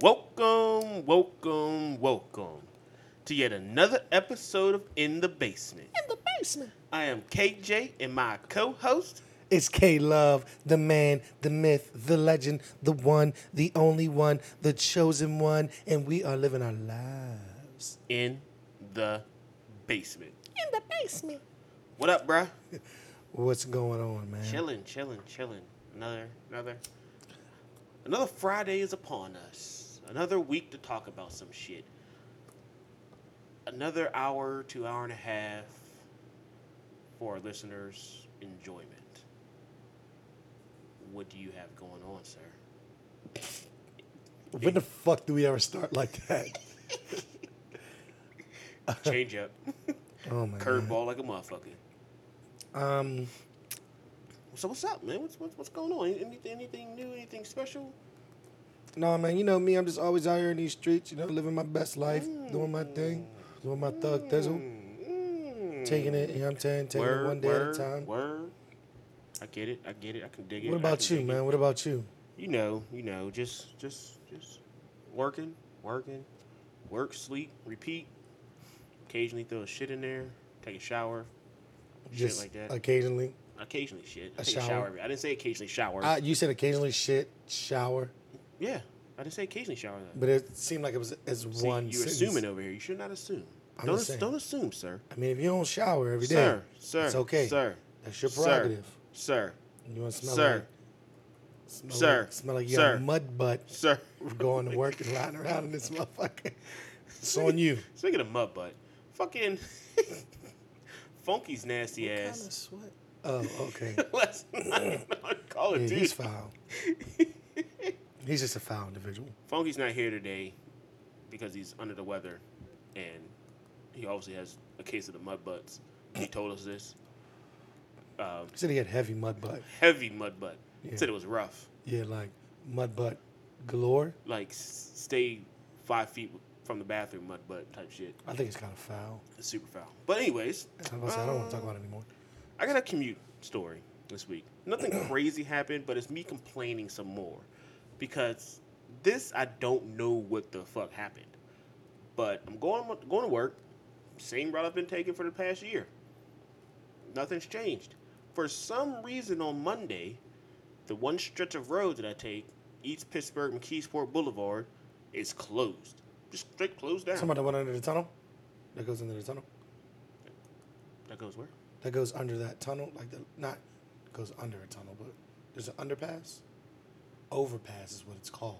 Welcome, welcome, welcome to yet another episode of In the Basement. In the basement. I am KJ and my co host. It's K Love, the man, the myth, the legend, the one, the only one, the chosen one, and we are living our lives. In the Basement. In the basement. What up, bruh? What's going on, man? Chilling, chilling, chilling. Another, another, another Friday is upon us. Another week to talk about some shit. Another hour to hour and a half for our listeners' enjoyment. What do you have going on, sir? When the fuck do we ever start like that? Change up, Oh my curveball like a motherfucker. Um, So what's up, man? What's what's, what's going on? Anything, anything new? Anything special? No man, you know me, I'm just always out here in these streets, you know, living my best life, doing my thing, doing my thug thizzle, Mm. taking it, you know what I'm saying, taking word, it one day word, at a time. Word. I get it. I get it. I can dig it. What about you, dig it. man? What about you? You know, you know, just, just, just working, working, work, sleep, repeat. Occasionally throw a shit in there, take a shower, shit like that. occasionally. occasionally shit. I a take a shower? shower. every- I didn't say occasionally shower. Uh, you said occasionally shit, shower, yeah, I didn't say occasionally shower. Though. but it seemed like it was as See, one. you're sentence. assuming over here. You should not assume. I'm don't just ass- don't assume, sir. I mean, if you don't shower every day, Sir, sir, it's okay. sir, that's your prerogative. sir, You want to smell Sir. like, smell Sir. like, smell like you Sir. got a mud butt sir. going to work and riding around in this motherfucker. It's on you. Speaking of mud butt, fucking Funky's nasty Kinda ass. sweat. Oh, okay. Last night on Call of Yeah, Duty. he's foul. He's just a foul individual. Funky's not here today because he's under the weather, and he obviously has a case of the mud butts. He told us this. Um, He said he had heavy mud butt. heavy mud butt. Yeah. Said it was rough. Yeah, like mud butt galore. Like s- stay five feet from the bathroom, mud butt type shit. I think it's kind of foul. It's super foul. But anyways, about say, I don't want to talk about it anymore. I got a commute story this week. Nothing crazy happened, but it's me complaining some more because this I don't know what the fuck happened. But I'm going going to work, same route I've been taking for the past year. Nothing's changed. For some reason on Monday, the one stretch of road that I take, East Pittsburgh and McKeesport Boulevard, is closed. Just straight closed down. Somebody went under the tunnel. That goes under the tunnel. that goes where? That goes under that tunnel, like the not goes under a tunnel, but there's an underpass. Overpass is what it's called.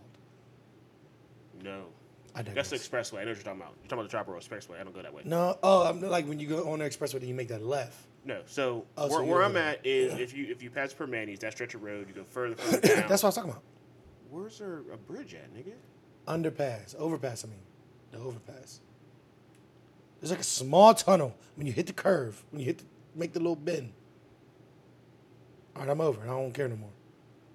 No. I don't know. That's the expressway. I know what you're talking about. You're talking about the Chopper Road Expressway. I don't go that way. No, oh, I'm like when you go on the expressway, then you make that left. No. So, Oh, where, you're where I'm at is if you if you pass per Manny's, that stretch of road, you go further, further down. That's what I was talking about. Where's there a bridge at, nigga? Underpass, overpass. I mean, the overpass. There's like a small tunnel when you hit the curve, when you hit the, make the little bend. All right, I'm over. I don't care no more.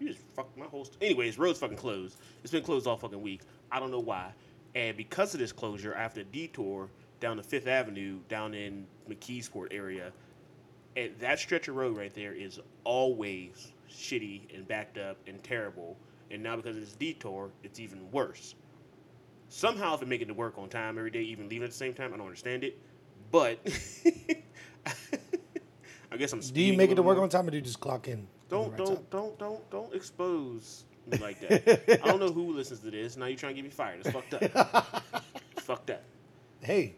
You just fucked my whole. St- Anyways, road's fucking closed. It's been closed all fucking week. I don't know why. And because of this closure, I have to detour down to Fifth Avenue down in McKeesport area. And that stretch of road right there is always shitty and backed up and terrible. And now because of this detour, it's even worse. Somehow, if I make it to work on time every day, even leaving at the same time, I don't understand it. But I guess I'm. Do you make it to work more. on time, or do you just clock in? Don't right don't time? don't don't don't expose me like that. I don't know who listens to this. Now you're trying to get me fired. It's fucked up. it's fucked up. Hey,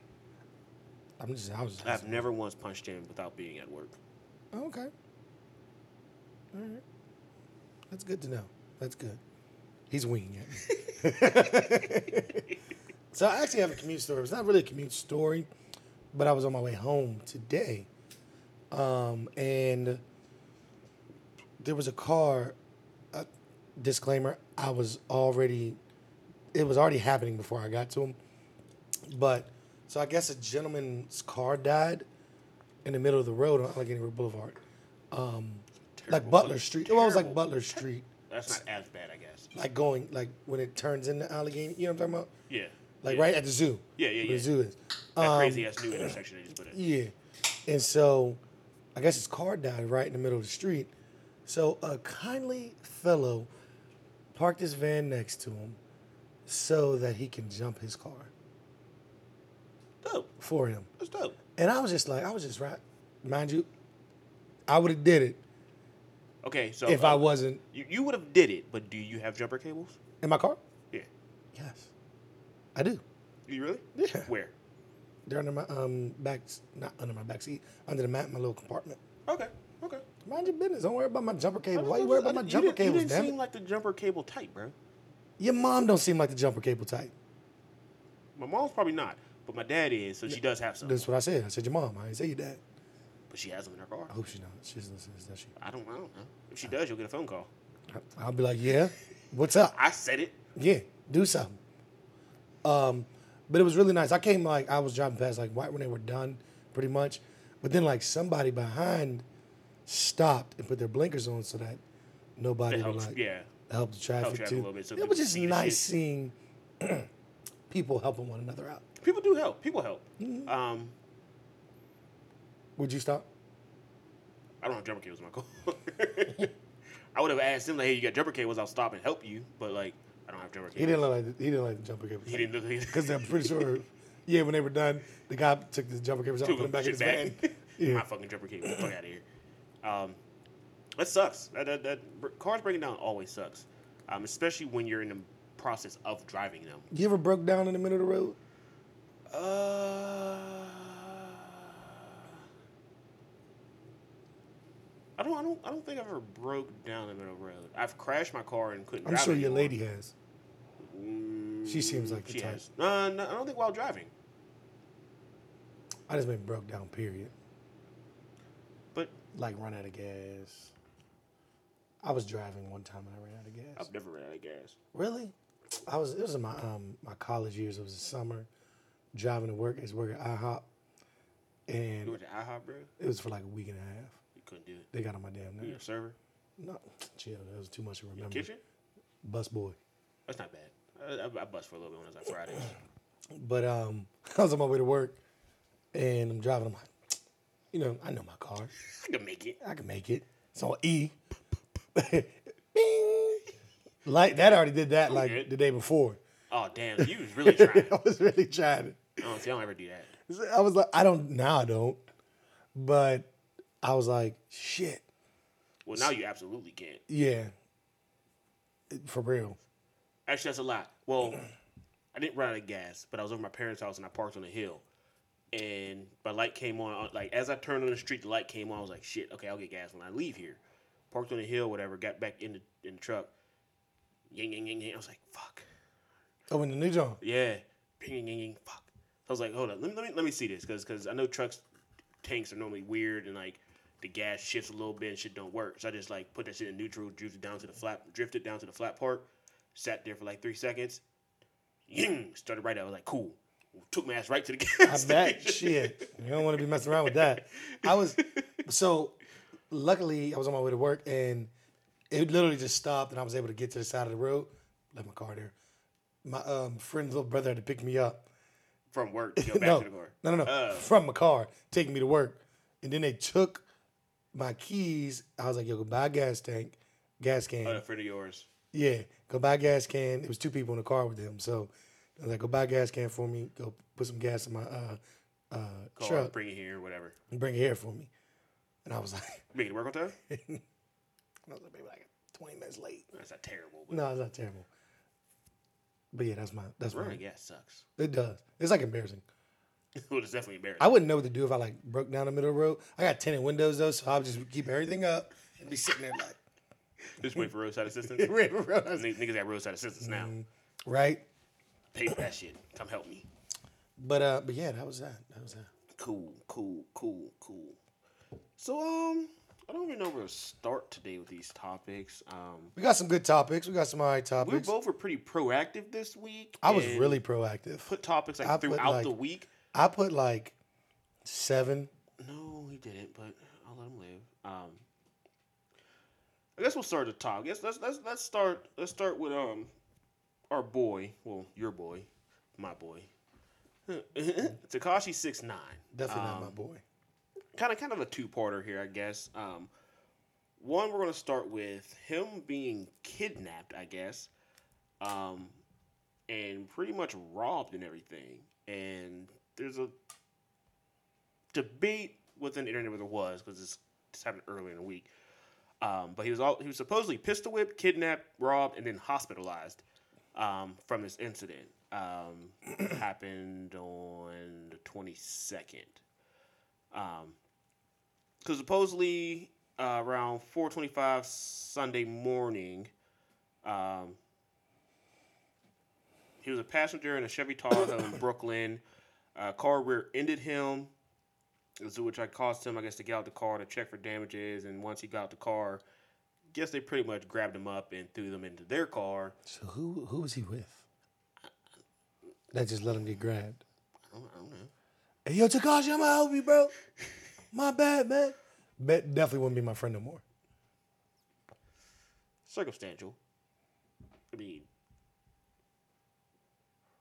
I'm just. I was. Just I've never once punched him without being at work. Oh, okay. All right. That's good to know. That's good. He's winging it. so I actually have a commute story. It's not really a commute story, but I was on my way home today, um, and there was a car. Uh, disclaimer: I was already. It was already happening before I got to him, but so I guess a gentleman's car died in the middle of the road on Allegheny Boulevard. Um, like. Butler Street. Well, it was like Butler Street. That's not as bad, I guess. Like going, like when it turns into Allegheny. You know what I'm talking about? Yeah. Like yeah. right at the zoo. Yeah, yeah, yeah. The zoo is. That Um, crazy ass new intersection they just put in. Yeah. And so I guess his car died right in the middle of the street. So a kindly fellow parked his van next to him, so that he can jump his car Dope. for him. That's dope. And I was just like, I was just right. Mind you, I would have did it Okay, so if uh, I wasn't you, you would have did it, but do you have jumper cables? in my car. Yeah. Yes, I do. You really? Yeah. Where? They're under my um back, not under my back seat, under the mat in my little compartment. Okay. Okay. Mind your business. Don't worry about my jumper cable. Why you worry about my jumper you didn't, cables, You damn didn't it? seem like the jumper cable type, bro. Your mom don't seem like the jumper cable type. My mom's probably not, but my dad is, so she does have some. That's what I said. I said your mom. I didn't say your dad. But she has them in her car. I hope she not. She doesn't listen does she? I don't. I don't know. If she does, you'll get a phone call. I'll be like, yeah. What's up? I said it. Yeah, do something. Um, but it was really nice. I came like I was driving past like right when they were done, pretty much. But then like somebody behind stopped and put their blinkers on so that nobody It would like yeah. help the traffic traffic too. a little bit so it was just see nice seeing people helping one another out. People do help. People help. Mm-hmm. Um, Would you stop? I don't have jumper cables in my car. I would have asked him like, "Hey, you got jumper cables? I'll stop and help you." But like, I don't have jumper cables. He didn't look like the, he didn't like the jumper cable. He didn't look. Like, because I'm pretty sure. Yeah, when they were done, the guy took the jumper cables out, and put them back in his van. Yeah. My fucking jumper cable. Fuck out of here. Um, that sucks. That, that, that cars breaking down always sucks, um, especially when you're in the process of driving them. You ever broke down in the middle of the road? Uh, I don't. I don't. I don't think I've ever broke down in the middle of the road. I've crashed my car and couldn't. I'm sure it your lady has. She seems like the She type. has. No, no, I don't think while driving. I just been broke down. Period. Like run out of gas. I was driving one time and I ran out of gas. I've never ran out of gas. Really? I was. It was in my um my college years. It was the summer, driving to work. I used to work at IHOP, You and went to IHOP, bro. it was for like a week and a half. You couldn't do it. They got on my damn You a nerves. server, No, chill. That was too much to remember. kitchen. Bus boy. That's not bad. I, I, I bust for a little bit when I was on Fridays. But um, I was on my way to work, and I'm driving. I'm like, you know, I know my car. I can make it. I can make it. It's on E. Bing. Like that already did that like good. the day before. Oh damn, you was really trying. I was really trying. Oh, see, I don't ever do that. I was like, I don't now. I don't. But I was like, shit. Well, now you absolutely can't. Yeah. For real. Actually, that's a lot. Well, I didn't run out of gas, but I was over my parents' house and I parked on a hill, and my light came on. uh, Like as I turned on the street, the light came on. I was like, "Shit, okay, I'll get gas when I leave here." Parked on the hill, whatever. Got back in the in the truck. Ying ying ying ying. I was like, "Fuck, Oh, in the new joint. yeah." Ping ying ying ying. Fuck. I was like, "Hold on, let me let me, let me see this," because because I know trucks tanks are normally weird and like the gas shifts a little bit and shit don't work. So I just like put that shit in neutral, drifted down to the flat, drifted down to the flat part, sat there for like three seconds. Ying, started right up. I was like, cool. Took my ass right to the gas. I bet. Shit. You don't want to be messing around with that. I was so luckily I was on my way to work and it literally just stopped and I was able to get to the side of the road. Left my car there. My um, friend's little brother had to pick me up. From work to go back no, to the car. no, no, no. Oh. From my car, taking me to work. And then they took my keys. I was like, yo, go buy a gas tank, gas can. Oh, a friend of yours. Yeah, go buy a gas can. It was two people in the car with them. So I was like, go buy a gas can for me. Go put some gas in my uh, uh, Call, truck bring it here, whatever. and bring it here for me. And I was like, Make it work on time? I was like, maybe like 20 minutes late. That's not terrible. But No, it's not terrible. But yeah, that's my that's running my. gas sucks. It does. It's like embarrassing. well, it's definitely embarrassing. I wouldn't know what to do if I like broke down the middle of the road. I got tinted windows though, so I'll just keep everything up and be sitting there like, Just wait for roadside assistance. right? Niggas niggas got roadside assistance now. right? Pay for that shit. Come help me. But uh, but yeah, that was that. That was that. Cool, cool, cool, cool. So um, I don't even know where to start today with these topics. Um, We got some good topics. We got some alright topics. we both were pretty proactive this week. I was really proactive. put topics like I throughout like- the week. I put like seven. No, he didn't, but I'll let him live. Um, I guess we'll start the. I guess let's let's let's start let's start with um our boy, well your boy, my boy, Tekashi six nine. Definitely Um, not my boy. kind of kind of a two parter here, I guess. Um, one, we're gonna start with him being kidnapped, I guess. Um, and pretty much robbed and everything. And there's a debate within the internet whether it was because this, this happened earlier in the week. Um, but he was all he was supposedly pistol whipped, kidnapped, robbed, and then hospitalized um, from this incident. Um, happened on the twenty second. Um, because supposedly uh, around four twenty five Sunday morning, um, he was a passenger in a Chevy Tahoe in Brooklyn. Uh, car rear-ended him, which I caused him, I guess, to get out the car to check for damages. And once he got out the car, guess they pretty much grabbed him up and threw them into their car. So who who was he with? That just let him get grabbed. I don't, I don't know. Hey, yo, Tekashi, I'm gonna help you, bro. My bad, man. Bet definitely wouldn't be my friend no more. Circumstantial. I mean,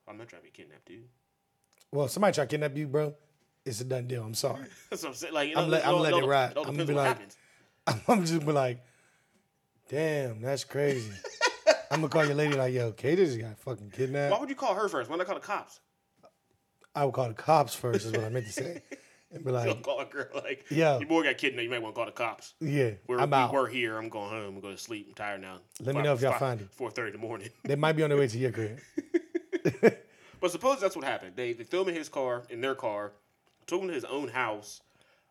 I'm not trying to be kidnapped, dude. Well, somebody try to kidnap you, bro. It's a done deal. I'm sorry. That's what I'm saying. Like, you I'm know, let- I'm letting it ride. I'm gonna be like- happens. I'm just be like, damn, that's crazy. I'm gonna call your lady like, yo, Kate just got fucking kidnapped. Why would you call her first? Why not call the cops? I would call the cops first, is what I meant to say, and be Don't like, call a girl like, Yeah. your boy got kidnapped. You might want to call the cops. yeah, We're, I'm we out. were here. I'm going home. I'm going to sleep. I'm tired now. Let me know if y'all find him. Four thirty in the morning. They might be on their way to your crib. But suppose that's what happened. They they threw him in his car, in their car, took him to his own house.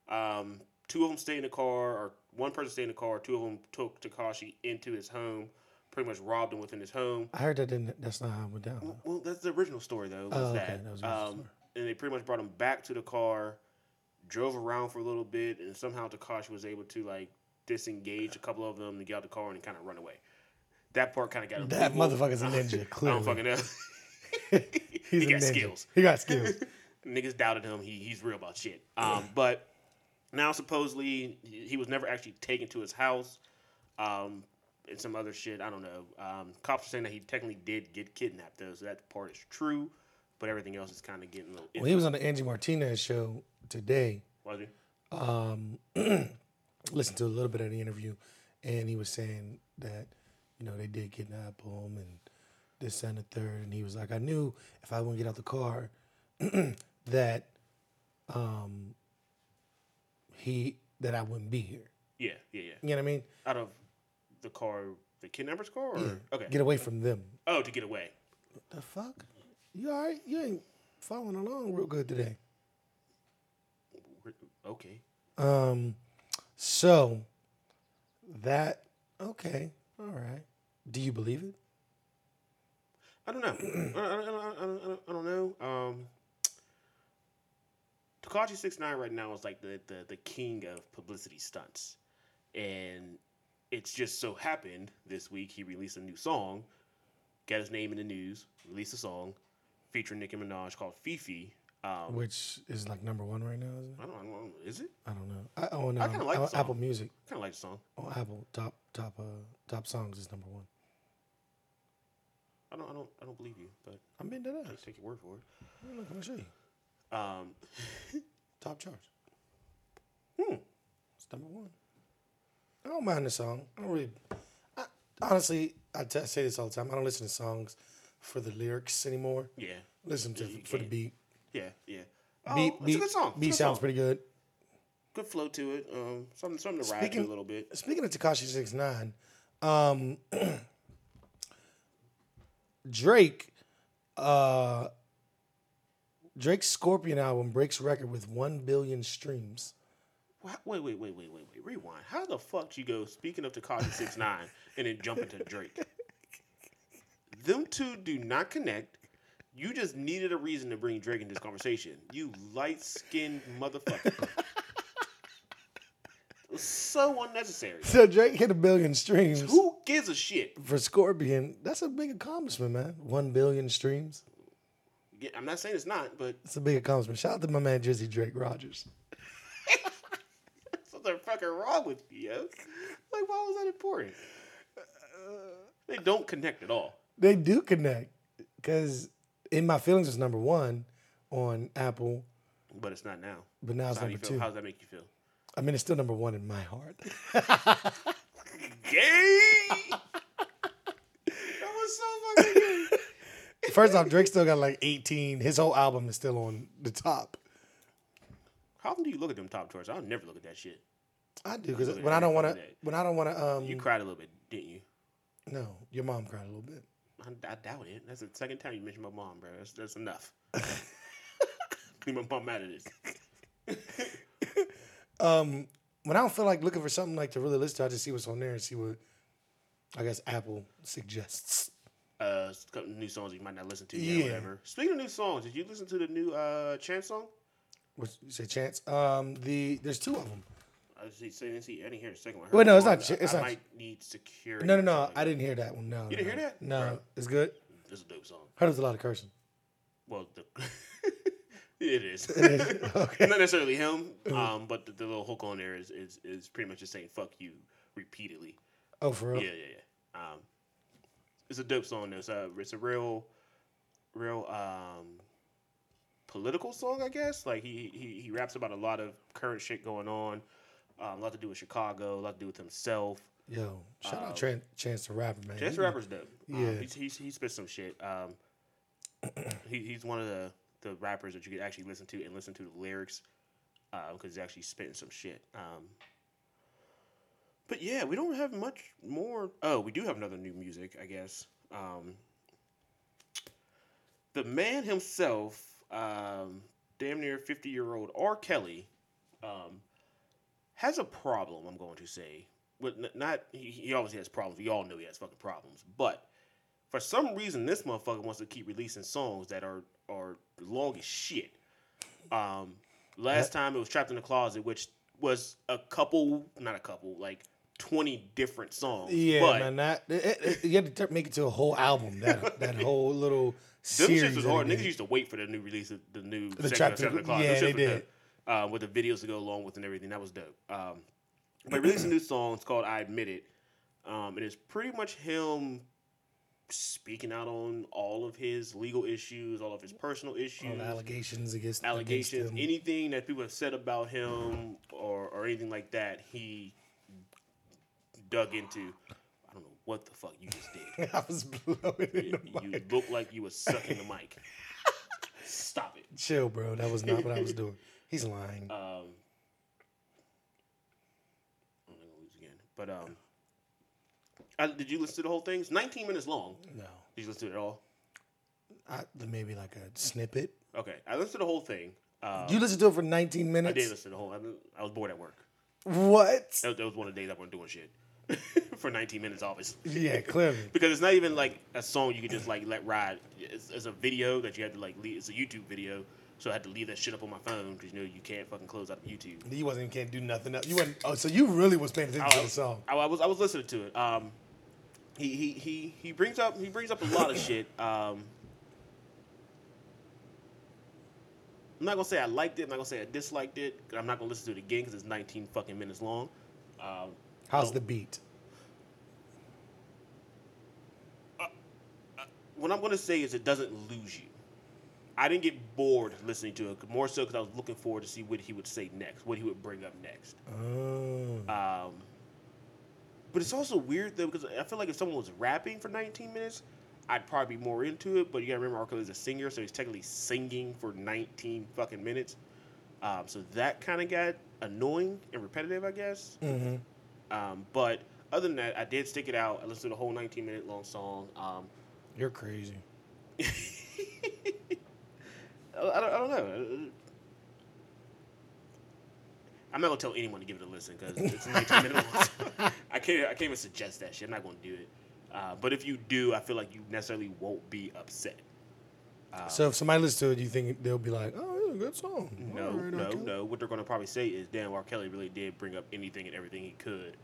Um, two of them stayed in the car, or one person stayed in the car. Two of them took Tekashi into his home, pretty much robbed him within his home. I heard that didn't. That's not how it went down. though. Well, that's the original story, though. Was Oh, okay. that, was the um, story. and they pretty much brought him back to the car, drove around for a little bit, and somehow Tekashi was able to like disengage a couple of them to get out the car and kind of run away. That part kind of got him. That approval. motherfucker's a ninja. Clearly, I don't fucking know. he got ninja. skills. He got skills. Niggas doubted him. He, he's real about shit. Um, but now supposedly he was never actually taken to his house. Um, and some other shit. I don't know. Um, cops are saying that he technically did get kidnapped though, so that part is true. But everything else is kind of getting a little. When he was on the Angie Martinez show today, Was he? um, listened to a little bit of the interview, and he was saying that you know they did kidnap him and this and the third, and he was like, I knew if I wouldn't get out the car, that um, he that I wouldn't be here. Yeah, yeah, yeah. You know what I mean? Out of the car, the kidnapper's car, or okay. Get away from them. oh, to get away. The fuck? You all right? You ain't following along real good today. Okay. Um, so that okay, all right. Do you believe it? I don't know. I, I, I, I, I, I don't know. Um, Tekashi Six Nine right now is like the, the the king of publicity stunts, and it's just so happened this week he released a new song, got his name in the news, released a song featuring Nicki Minaj called FEFE. Um, Which is like number one right now, isn't it? I don't, I don't know. Is it? I don't know. I, on, I um, kinda like. Apple Music. I Kind of like the song. On Apple top top uh top songs is number one. I don't. I don't. I don't believe you, but I'm being dead ass. take your word for it. Look, I'm gonna show you. Um, Top charts. Hmm. It's number one. I don't mind the song. I don't really. I, honestly, I t- I say this all the time. I don't listen to songs for the lyrics anymore. yeah, Listen to You for the can't. beat. yeah, yeah. Oh, beat it's beat a good song. It's a beat good sounds song. pretty good. good flow to it. Um, something something to ride to Speaking- a little bit. Speaking of Tekashi Six Nine, um, Drake, uh, Drake's Scorpion album breaks record with one billion streams. Wait, wait, wait, wait, wait, wait. Rewind. How the fuck did you go? Speaking of Tekashi Six Nine, and then jump into Drake. Them two do not connect. You just needed a reason to bring Drake into this conversation. You light skinned motherfucker. So unnecessary. So Drake hit a billion streams Who gives a shit? for Scorpion. That's a big accomplishment, man. One billion streams. Yeah, I'm not saying it's not, but It's a big accomplishment. Shout out to my man Drizzy Drake Rogers. something fucking wrong with you, yo. Like, why was that important? Uh, they don't connect at all. They do connect because In My Feelings was number one on Apple, But it's not now. but now it's So how number two. How does that make you feel? I mean, it's still number one in my heart. Gay. that was so fucking gay. First off, Drake still got like 18. His whole album is still on the top. How often do you look at them top charts? I'll never look at that shit. I do because when I don't want to, when I don't want to, um, You cried a little bit, didn't you? no, your mom cried a little bit. I, I doubt it. That's the second time you mentioned my mom, bro. That's, that's enough. Leave my mom out of this. Um, when I don't feel like looking for something like to really listen to, I just see what's on there and see what, I guess Apple suggests. Uh, new songs you might not listen to Yeah. yet, whatever. Speaking of new songs, did you listen to the new uh Chance song? What you say, Chance? Um, the there's two of them. I see, see, didn't see, I didn't hear the second one. Wait, no, it's not Ch- it's I not might need security. No, no, no. I didn't hear that one. No, You didn't no. hear that? No, Bro. it's good. It's a dope song. Heard there's a lot of cursing. Well, the, it is. Okay. Not necessarily him, um, but the, the little hook on there is, is is pretty much just saying "fuck you" repeatedly. Oh, for real? Yeah, yeah, yeah. Um, it's a dope song. Though. It's a it's a real, real um, political song, I guess. Like he he he raps about a lot of current shit going on. Um, a lot to do with Chicago. A lot to do with himself. Yo, shout Um, out Tran- Chance the Rapper, man. Chance He- the Rapper's dope. Um, Yeah. he's, he's he spits some shit. Um, he, he's one of the the rappers that you could actually listen to and listen to the lyrics because he's actually spitting some shit. Um, but yeah, we don't have much more. Oh, we do have another new music, I guess. Um, the man himself, um, damn near fifty year old R. Kelly, um, has a problem. I'm going to say, with n- not he, he always has problems. We all know he has fucking problems, but for some reason, this motherfucker wants to keep releasing songs that are are long as shit. Um, last time it was Trapped in the Closet, which was a couple, not a couple, like twenty different songs. Yeah, but man. That it, it, you had to make it to a whole album. That that whole little Them series. shits was hard. Niggas did. used to wait for the new release of the new The Trapped of Trapped in in- the Closet. yeah, they did. dope. Um, with the videos to go along with and everything. That was dope. Um, but he released a new song. It's called "I Admit It," um, and it's pretty much him speaking out on all of his legal issues, all of his personal All issues, the allegations against allegations, against anything that people have said about him or or anything like that. He dug into. I don't know what the fuck you just did. I was blowing in You, you look like you was sucking the mic. Stop it. Chill, bro. That was not what I was doing. He's lying. Um, I'm gonna lose again. But um, I, did you listen to the whole thing? It's 19 minutes long. no, Did you listen to it all? I, maybe like a snippet. Okay, I listened to the whole thing. Um, you listened to it for 19 minutes. I did listen to the whole. I, I was bored at work. What? That, that was one of the days I wasn't doing shit for 19 minutes, obviously. Yeah, clearly. Because it's not even like a song you could just like let ride. It's, it's a video that you had to like leave. It's a YouTube video, so I had to leave that shit up on my phone because you know you can't fucking close out YouTube. You wasn't can't do nothing else. You wasn't. Oh, so you really was paying attention to the song. I, I was I was listening to it. Um, he he he he brings up he brings up a lot of shit. Um, I'm not gonna say I liked it. I'm not gonna say I disliked it. I'm not gonna listen to it again because it's 19 fucking minutes long. Um, How's oh, the beat? what I'm gonna say is it doesn't lose you. I didn't get bored listening to it, more so because I was looking forward to see what he would say next, what he would bring up next. Oh. Um, but it's also weird though because I feel like if someone was rapping for 19 minutes, I'd probably be more into it. But you gotta remember, R. is a singer, so he's technically singing for 19 fucking minutes. Um, so that kind of got annoying and repetitive, I guess. hmm Um, but other than that, I did stick it out. I listened to the whole 19 minute long song. Um, You're crazy. I, don't, I don't know. I'm not gonna tell anyone to give it a listen because it's 19 minutes. I can't. I can't even suggest that shit. I'm not gonna do it. Uh, but if you do, I feel like you necessarily won't be upset. Uh, So if somebody listens to it, you think they'll be like, "Oh, a good song." no, right, no, no. What they're gonna probably say is, "Damn, R. Kelly really did bring up anything and everything he could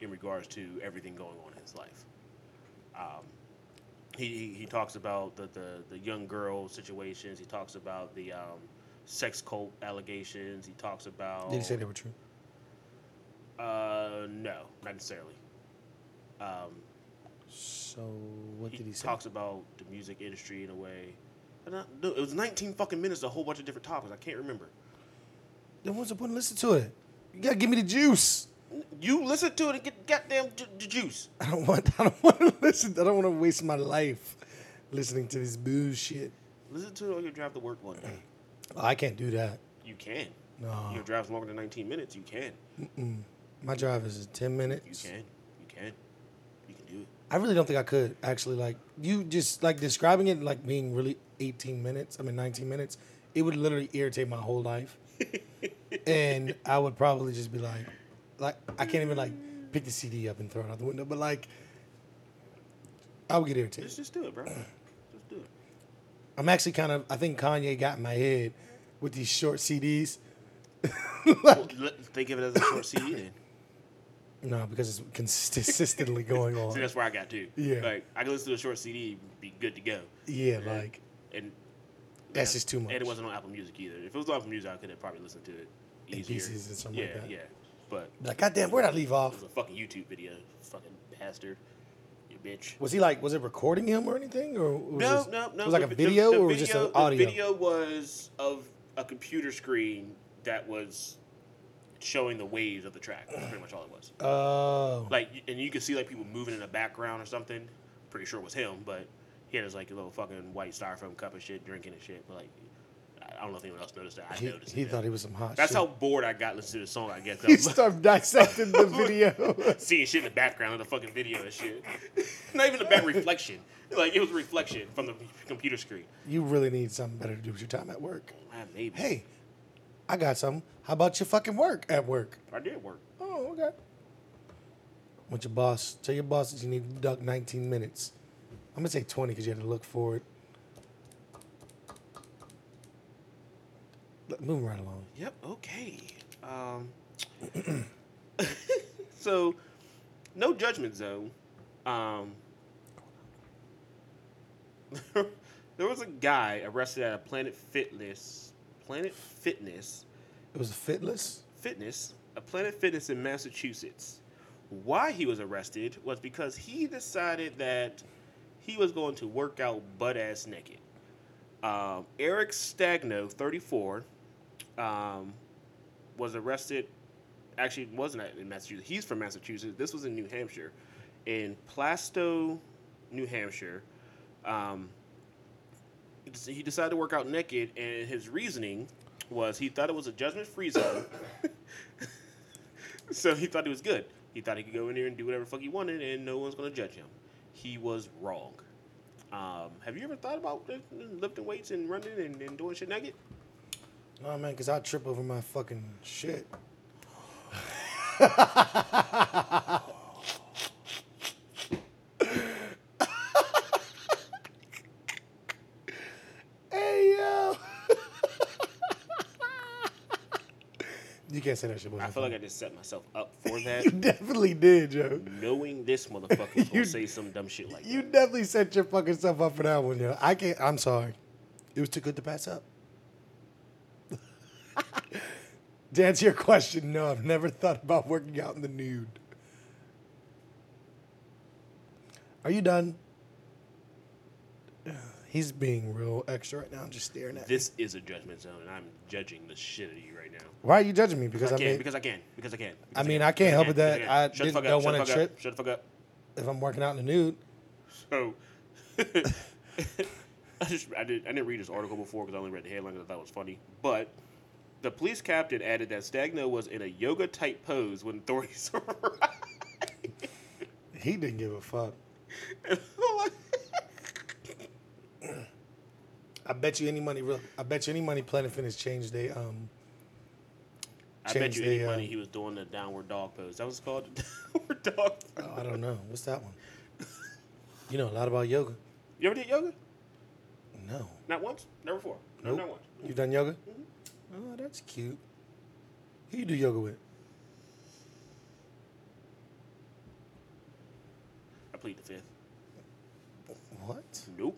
in regards to everything going on in his life." Um, he, he he talks about the, the the young girl situations. He talks about the um, sex cult allegations. He talks about. Did he say they were true? Uh, no, not necessarily. Um, So what he did he say? talks about the music industry in a way. And I, no, it was 19 fucking minutes, a whole bunch of different topics. I can't remember. Then what's the point of listening to it? You gotta give me the juice. You listen to it and get goddamn ju- ju- juice. I don't want. I don't want to listen. I don't want to waste my life listening to this bullshit. Listen to it on your drive to work one day. Oh, I can't do that. You can. No. Your drive's longer than 19 minutes. You can. My drive is ten You minutes. can. You can. You can do it. I really don't think I could actually. Like you just like describing it like being really eighteen minutes. I mean nineteen minutes. It would literally irritate my whole life, and I would probably just be like, like I can't even like pick the CD up and throw it out the window. But like, I would get irritated. Just, just do it, bro. Just do it. I'm actually kind of. I think Kanye got in my head with these short CDs. like, Let- Think of it as a short CD then. no, because it's consistently going on. See, that's where I got to. Yeah. Like, I can listen to a short CD, be good to go. Yeah, like And That's just too much. And it wasn't on Apple Music either. If it was on Apple Music, I could have probably listened to it In easier. pieces or something yeah, like that. Yeah, But like goddamn, where'd I leave off? it was a fucking YouTube video. Fucking bastard. You bitch. Was he like? Was it recording him or anything, or was No, this- no, no. It was like a the- the- video, the or was it just an audio? The video was of a computer screen that was showing the waves of the track. That's pretty much all it was. Oh, Like, and you could see like people moving in the background or something. Pretty sure it was him, but he had his like little fucking white styrofoam cup of shit, drinking and shit. But like, I don't know if anyone else noticed that. I he, noticed. he it. thought he was some hot. That's shit. how bored I got listening to the song. I guess he started dissecting the video. seeing shit in the background of the fucking video and shit. Not even the back reflection. Like it was a reflection from the computer screen. you really need something better to do with your time at work. Ah, maybe. Hey, I got something. How about your fucking work at work? I did work. Oh, okay. Want your boss, tell your boss that you need to duck 19 minutes. I'm gonna say 20 because you had to look for it. Look, Moving right along. Yep. Okay. Um, so, no judgment zone. Um, there was a guy arrested at a Planet Fitness, Planet Fitness, It was a fitless. Fitness, a Planet Fitness in Massachusetts. Why he was arrested was because he decided that he was going to work out butt ass naked. Um, Eric Stagno, 34, um, was arrested. Actually, wasn't in Massachusetts. He's from Massachusetts. This was in New Hampshire, in Plaistow, New Hampshire. Um, he decided to work out naked, and his reasoning was he thought it was a judgment-free zone. so he thought it was good. He thought he could go in there and do whatever the fuck he wanted, and no one's gonna judge him. He was wrong. Um, have you ever thought about lifting weights and running and, and doing shit naked? Oh man, because I trip over my fucking shit. hey yo. you can't say that shit. I feel like I just set myself up for that. you definitely did, Joe. knowing this motherfucker You- gonna say some dumb shit like You that. You definitely set your fucking self up for that one, yo. I can't. I'm sorry. It was too good to pass up. to answer your question, no, I've never thought about working out in the nude. Are you done? He's being real extra right now. I'm just staring at. This is a judgment zone, and I'm judging the shit out of you right now. Why are you judging me? Because I I can, mean, because I can, because I can. I because mean, can, I can't because help it that because I didn't- don't wanna trip. Shut the fuck up. if I'm working out in the nude, So, I just I did I didn't read this article before because I only read the headline because I thought it was funny. But the police captain added that Stagno was in a yoga type pose when authorities arrived. he didn't give a fuck. And I'm like, I bet you any money, real. I bet you any money. Planet Fitness changed they um. I bet Changed you any the, uh, money he was doing the downward dog pose. That was called the downward dog. Oh, I don't know. What's that one? You know a lot about yoga. You ever did yoga? No. Not once. Never before. No, Nope. not once. You done yoga? Oh, that's cute. Who you do yoga with? I plead the fifth. What? Nope.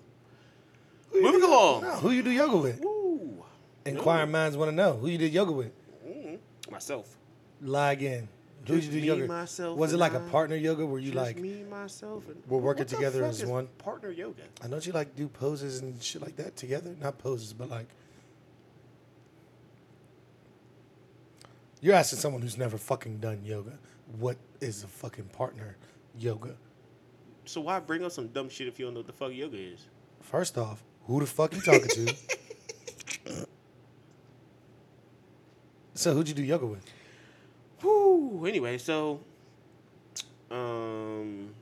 Who Moving along. No, who you do yoga with? Woo. Inquiring minds want to know who you did yoga with. Mm, myself. Lie again. Who did you do me, yoga? myself, Was it like a I. partner yoga where you Just like? me, myself, and We're working together as one? partner yoga. I know you like do poses and shit like that together. Not poses, but like. You're asking someone who's never fucking done yoga, what is a fucking partner yoga? So why bring up some dumb shit if you don't know what the fuck yoga is? First off, who the fuck you talking to? so who'd you do yoga with? Whew. Anyway, so um,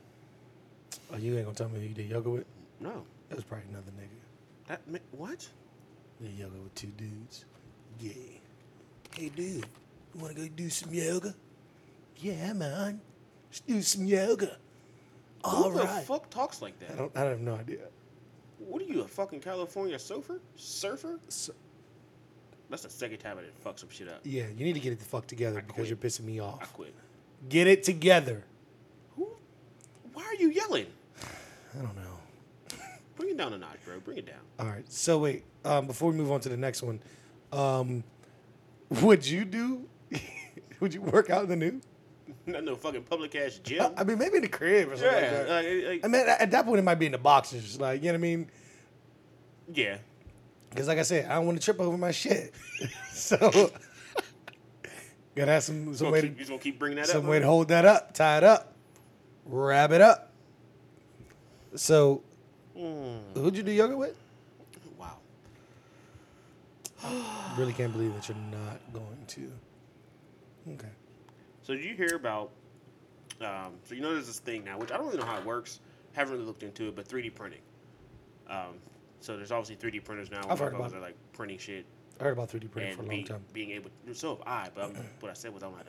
Oh, you ain't gonna tell me who you did yoga with? no, That was probably another nigga. that ma- what? Did yoga with two dudes. Yeah. Hey, dude, you wanna go do some yoga? Yeah, man. Let's do some yoga. All Who the fuck talks like that? I don't. I have no idea. What are you, a fucking California surfer? Surfer? So, That's the second time I did fuck some shit up. yeah, you need to get it the fuck together because you're pissing me I off. quit. Get it together. Who? Why are you yelling? I don't know. Bring it down a notch, bro. Bring it down. All right. So wait, um, before we move on to the next one, um, would you do? would you work out in the nude? Not no fucking public ass gym. I, I mean, maybe in the crib or something like that. like, like- I mean, at at that point, it might be in the boxers, like you know what I mean? yeah. Because like I said, I don't want to trip over my shit. so gotta have some some way keep, to just gonna keep bringing that some up. way huh? to hold that up, tie it up, wrap it up. So, Mm, who'd you do yoga with? wow. Really can't believe that you're not going to. Okay. So did you hear about? Um, so you know there's this thing now, which I don't really know how it works. Haven't really looked into it, but 3D printing. Um, so there's obviously 3D printers now. I've where heard about it. are like printing shit I heard about 3D printing for a long be, time. being able. So have I, but I'm, what I said was I don't know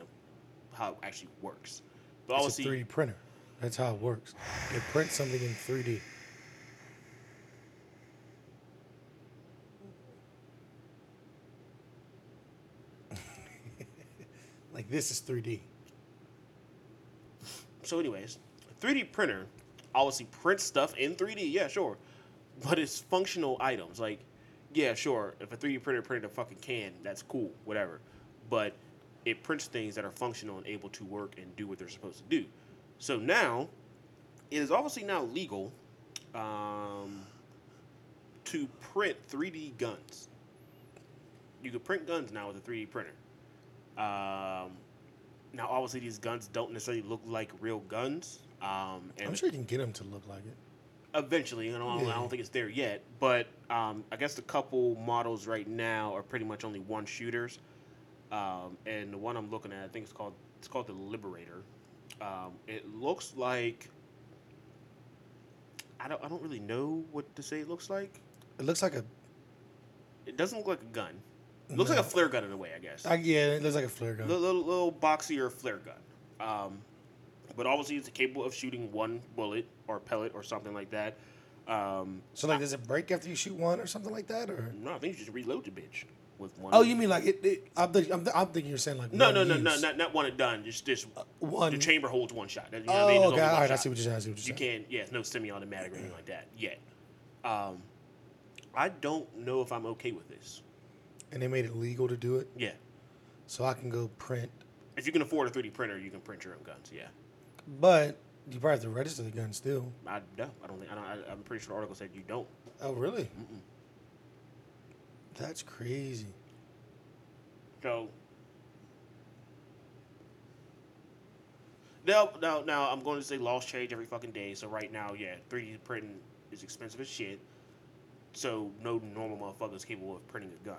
how, how it actually works. But It's a 3D printer. That's how it works. It prints something in 3D. like this is 3D. So anyways, 3D printer obviously prints stuff in 3D. Yeah, sure, but it's functional items. Like, yeah, sure, if a 3D printer printed a fucking can, that's cool, whatever. But it prints things that are functional and able to work and do what they're supposed to do. So now, it is obviously now legal um, to print 3D guns. You can print guns now with a 3D printer. Um, now, obviously, these guns don't necessarily look like real guns. Um, and I'm sure you can get them to look like it. eventually, you know, I don't, I don't think it's there yet. But um, I guess the couple models right now are pretty much only one shooters. Um, and the one I'm looking at, I think it's called it's called the Liberator. Um, it looks like I don't I don't really know what to say. It looks like It looks like a. it doesn't look like a gun. Looks like a flare gun in a way, I guess. I, yeah, it looks like a flare gun. little, little, little boxier flare gun. Um, but obviously, it's capable of shooting one bullet or pellet or something like that. Um, So like, does it break after you shoot one or something like that, or? no, I think you just reload the bitch with one. Oh, you mean like it? it I'm, I'm, I'm thinking you're saying like No, one no, no, no, not, not one and done. Just, just one. the chamber holds one shot. You know oh, I mean? Okay, all one. I see what you're saying. I see what you're You saying. can't, yeah, no semi-automatic or anything like that yet. Um, I don't know if I'm okay with this. And they made it legal to do it, Yeah, so I can go print. if you can afford a 3D printer, you can print your own guns. Yeah, But you probably have to register the gun still. I no, I don't think. I don't, I, I'm pretty sure the article said you don't. Oh, really? That's crazy. So now, now, now, I'm going to say laws change every fucking day. So right now, yeah, 3D printing is expensive as shit. So no normal motherfucker is capable of printing a gun.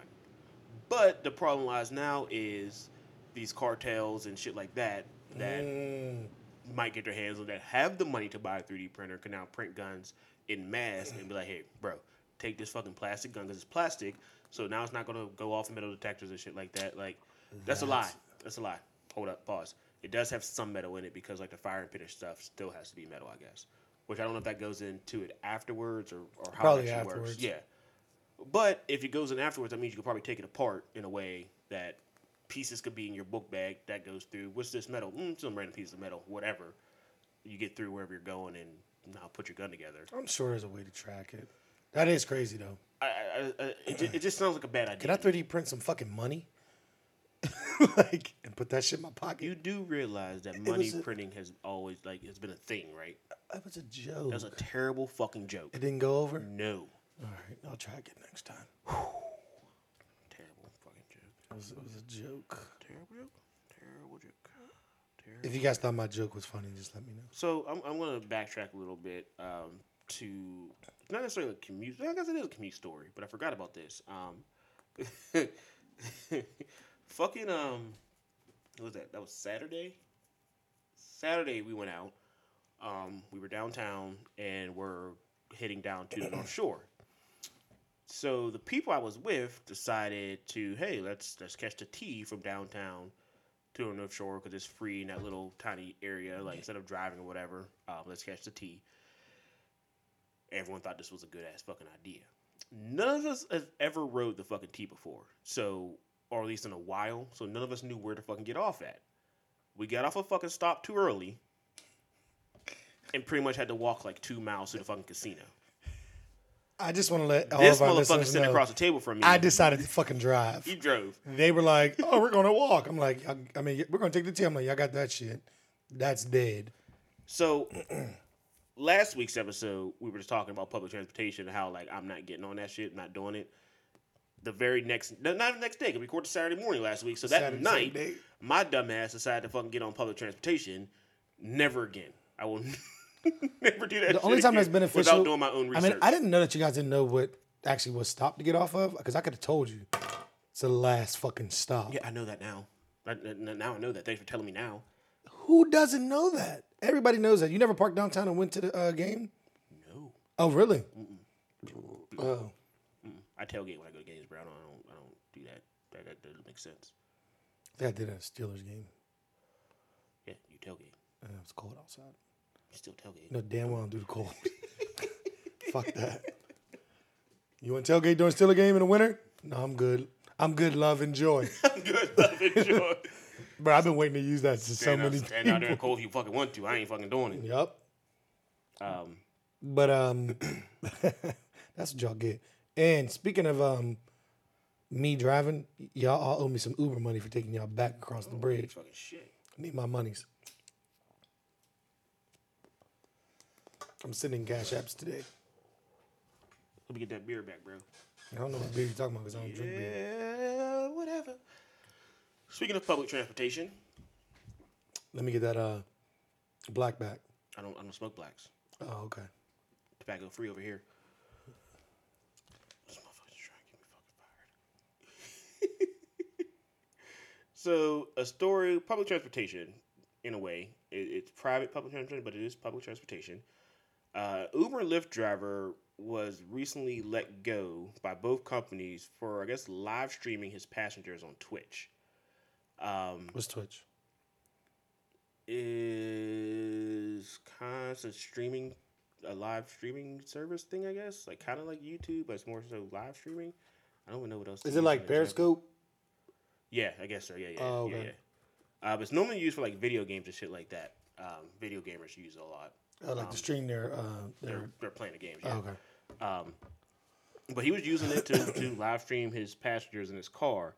But the problem lies now is these cartels and shit like that that Mm, might get their hands on that have the money to buy a 3D printer can now print guns in mass and be like, hey, bro, take this fucking plastic gun because it's plastic. So now it's not gonna go off metal detectors and shit like that. Like, that's a lie. That's- That's a lie. Hold up, pause. It does have some metal in it because like the fire and finish stuff still has to be metal, I guess. Which I don't know if that goes into it afterwards or, or how Probably it actually afterwards. works. Yeah. But if it goes in afterwards, that means you could probably take it apart in a way that pieces could be in your book bag that goes through. What's this metal? Mm, some random piece of metal, whatever. You get through wherever you're going and now put your gun together. I'm sure there's a way to track it. That is crazy though. I, I, I, it, it just sounds like a bad idea. Can I 3D print some fucking money? like and put that shit in my pocket. you do realize that money a- printing has always like it's been a thing, right? that was a joke. That was a terrible fucking joke. it didn't go over. No, All right, I'll try again next time. terrible fucking joke. It was, it was a joke. Terrible joke. Terrible joke. Terrible. If you guys thought my joke was funny, just let me know. So I'm, I'm going to backtrack a little bit. Um, to not necessarily a commute. I guess it is a commute story, but I forgot about this. Um, fucking um, what was that? That was Saturday. Saturday we went out. Um, we were downtown and we're heading down to the North Shore. So the people I was with decided to, hey, let's let's catch the T from downtown to the North Shore because it's free in that little tiny area. Like instead of driving or whatever, um, let's catch the T. Everyone thought this was a good ass fucking idea. None of us has ever rode the fucking T before, so or at least in a while. So none of us knew where to fucking get off at. We got off a fucking stop too early, and pretty much had to walk like two miles to the fucking casino. I just want to let all This of our motherfucker sitting know. across the table from me. I decided to fucking drive. He drove. They were like, "Oh, we're gonna walk." I'm like, "I- "I mean, we're gonna take the T." I'm like, "Y'all got that shit? That's dead." So last week's episode, we were just talking about public transportation and how like I'm not getting on that shit, not doing it. The very next, no, not the next day, we recorded Saturday morning last week. So that Saturday, night, same day. my dumbass decided to fucking get on public transportation. Never again. I will never do that. The only time that's beneficial. without doing my own I mean, I didn't know that you guys didn't know what actually was stop to get off of because I could have told you. It's the last fucking stop. Yeah, I know that now. I, now I know that. Thanks for telling me now. Who doesn't know that? Everybody knows that. You never parked downtown and went to the uh, game? No, Oh, really? Oh, I tailgate when I go to games, bro. I don't, I don't, I don't do that. That, that doesn't make sense. I think I did at a Steelers game. Yeah, you tailgate. And it was cold outside. Still tailgate. Know damn well I don't do the cold. Fuck that. You want to tailgate during still a game in the winter? No, I'm good. I'm good. Love, enjoy. Good love and joy. But I've been waiting to use that to so out, many stand out there in people. cold if you fucking want to. I ain't fucking doing it. Yep. Um, But um, that's what y'all get. And speaking of um, me driving, y'all all owe me some Uber money for taking y'all back across the bridge. fucking shit. I need my monies. I'm sending cash apps today. Let me get that beer back, bro. I don't know what beer you're talking about because I don't drink beer. Yeah, whatever. Speaking of public transportation, Let me get that uh, black back. I don't, I don't smoke blacks. Oh, okay. Tobacco free over here. This motherfucker's trying to get me fucking fired. so, a story, public transportation, in a way, it, it's private public transportation, but it is public transportation. Uh, Uber and Lyft driver was recently let go by both companies for, I guess, live streaming his passengers on Twitch. Um, What's Twitch? is kind of a streaming, a live streaming service thing, I guess. Like kind of like YouTube, but it's more so live streaming. I don't even know what else. to Is it like as an example. Periscope? Yeah, I guess so. Yeah, yeah, Oh, yeah, okay. yeah. Uh, but it's normally used for like video games and shit like that. Um, video gamers use it a lot. Oh, like to stream their uh, their. They're they're playing the games. Oh, Yeah. okay. Um, but he was using it to, to live stream his passengers in his car,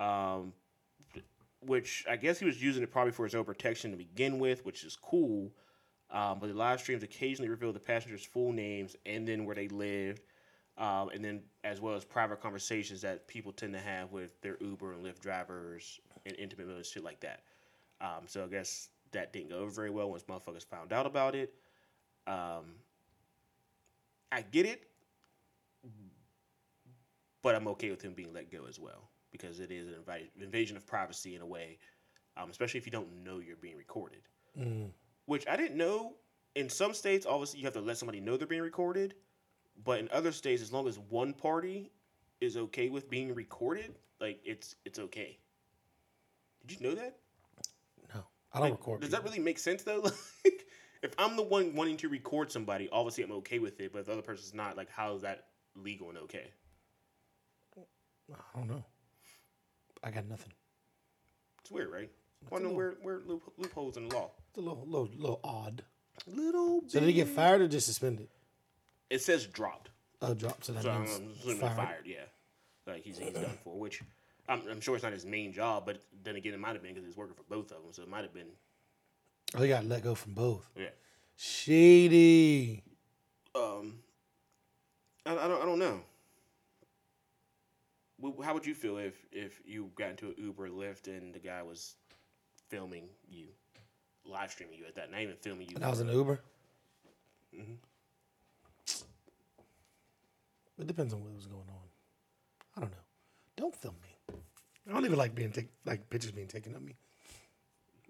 um, which I guess he was using it probably for his own protection to begin with, which is cool. Um, but the live streams occasionally reveal the passengers' full names and then where they lived, um, and then as well as private conversations that people tend to have with their Uber and Lyft drivers and intimate moments, shit like that. Um, so I guess that didn't go over very well once motherfuckers found out about it. Um, I get it, but I'm okay with him being let go as well because it is an invi- invasion of privacy in a way, um, especially if you don't know you're being recorded. Which I didn't know. In some states, obviously, you have to let somebody know they're being recorded, but in other states, as long as one party is okay with being recorded, like it's it's okay. Did you know that? I don't Like, record. Does that really make sense though? Like, if I'm the one wanting to record somebody, obviously I'm okay with it. But if the other person's not, like, how is that legal and okay? I don't know. I got nothing. It's weird, right? Know where where loop, loopholes in the law? It's a little, little, little odd. Little. So did he get fired or just suspended? It says dropped, Oh, dropped. So that so I'm means um, assuming fired. fired. Yeah, like he's he's done for. Which I'm, I'm sure it's not his main job, but then again, it might have been because he's working for both of them, so it might have been. Oh, he got let go from both. Yeah. Shady. Um. I, I don't I don't know. How would you feel if if you got into an Uber, Lyft, and the guy was filming you, live streaming you at that, not even filming you? And I was an Uber. Mm-hmm. It depends on what was going on. I don't know. Don't film me. I don't even like being take like pictures being taken of me.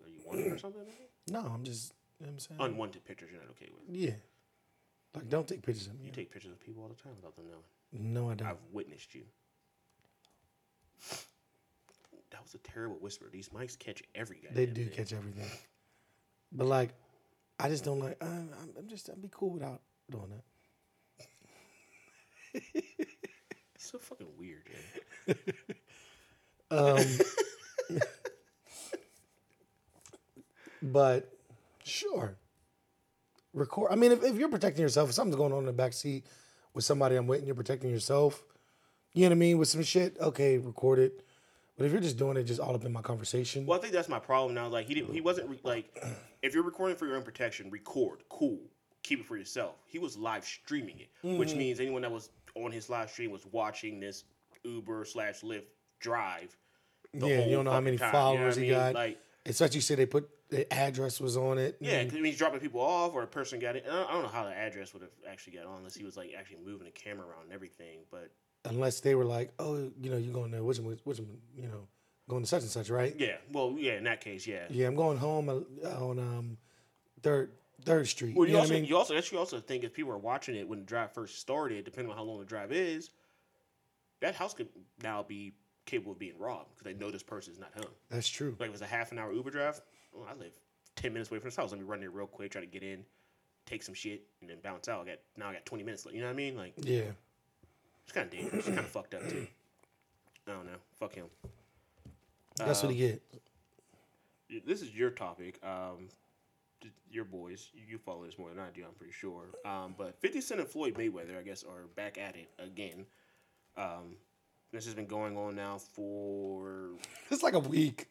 Are you wanted or something? No, I'm just. You know what I'm saying. Unwanted pictures you're not okay with. yeah. Like, don't take pictures of me. You take pictures of people all the time without them knowing. no, I don't. I've witnessed you. That was a terrible whisper. These mics catch every guy. They do catch everything. But like, I just don't like. I'm, I'm just. I'd be cool without doing that. So fucking weird. Um, but sure, record. I mean, if, if you're protecting yourself, if something's going on in the back seat with somebody I'm waiting, you're protecting yourself. You know what I mean? With some shit, okay, record it. But if you're just doing it, just all up in my conversation, Well, I think that's my problem now. Like he didn't. He wasn't re- like. If you're recording for your own protection, record. Cool. Keep it for yourself. He was live streaming it, which means anyone that was on his live stream was watching this Uber slash Lyft drive. yeah, you don't know how many time, you know followers I he mean? got. Like, it's like you said, they put the address was on it. yeah, 'cause, I mean, he's dropping people off, or a person got it. I don't, know how the address would have actually got on unless he was like actually moving the camera around and everything. But unless they were like, oh, you know, you're going to which which you know, going to such and such, right? yeah, well, yeah, in that case, yeah. Yeah, I'm going home uh, on um, third Third Street. Well, you you, know also what I mean? you also that's you also think if people are watching it when the drive first started, depending on how long the drive is, that house could now be capable of being robbed because they know this person is not home. That's true. Like if was a half an hour Uber drive, well, I live ten minutes away from this house. Let me run there real quick, try to get in, take some shit, and then bounce out. I got now I got twenty minutes. left. You know what I mean? Like Yeah. it's kind of dangerous. It's kind of fucked up too. I don't know. Fuck him. That's what he get. this is your topic. Um, your boys, you- you follow this more than I do, I'm pretty sure. Um, but 50 Cent and Floyd Mayweather, I guess, are back at it again. Um, this has been going on now for It's like a week.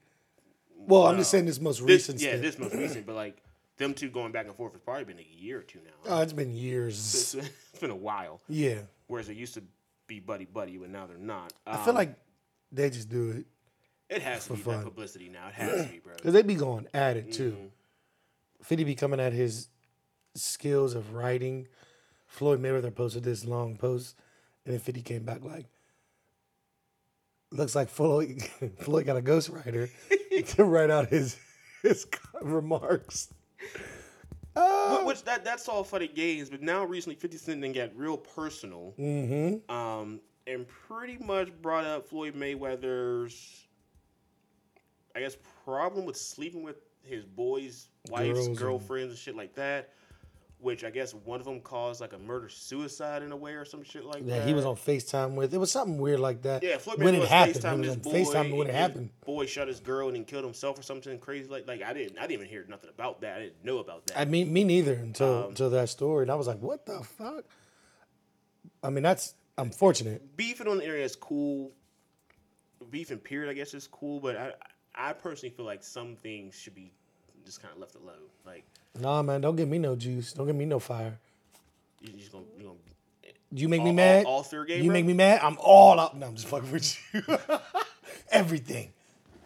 Well, I'm just saying this most this, recent. yeah, stint. this most recent, but like them two going back and forth has probably been a year or two now. Oh, it's been years. It's, it's been a while. Yeah. Whereas it used to be buddy buddy, but now they're not. I feel Um, like they just do it it has to be fun. publicity now. It has to be, bro. because they be going at it too. Mm-hmm. 50 be coming at his skills of writing. Floyd Mayweather posted this long post, and then 50 came back like, looks like Floyd, Floyd got a ghostwriter to write out his his remarks. Uh, Wh- Which that that's all funny games, but now recently Fifty Cent then got real personal, mm-hmm. um, and pretty much brought up Floyd Mayweather's, I guess, problem with sleeping with his boys' wives, Girls and- girlfriends, and shit like that. Which I guess one of them caused like a murder suicide in a way or some shit like That that. he was on FaceTime with. It was something weird like that. Yeah, Floyd when it happened. FaceTime on boy. FaceTime when it happened. Boy shot his girl and then killed himself or something crazy like like I didn't I didn't even hear nothing about that. I didn't know about that. I mean, me neither until Um, until that story, and I was like, "What the fuck?" I mean, that's unfortunate. beefing on the internet is cool. Beefing period, I guess, is cool. But I, I personally feel like some things should be just kind of left alone. Like Nah, man, don't give me no juice. Don't give me no fire. you just gonna, you gonna You make all, me mad. all, all fair game. you bro? make me mad. I'm all out. No, I'm just fucking with you. Everything.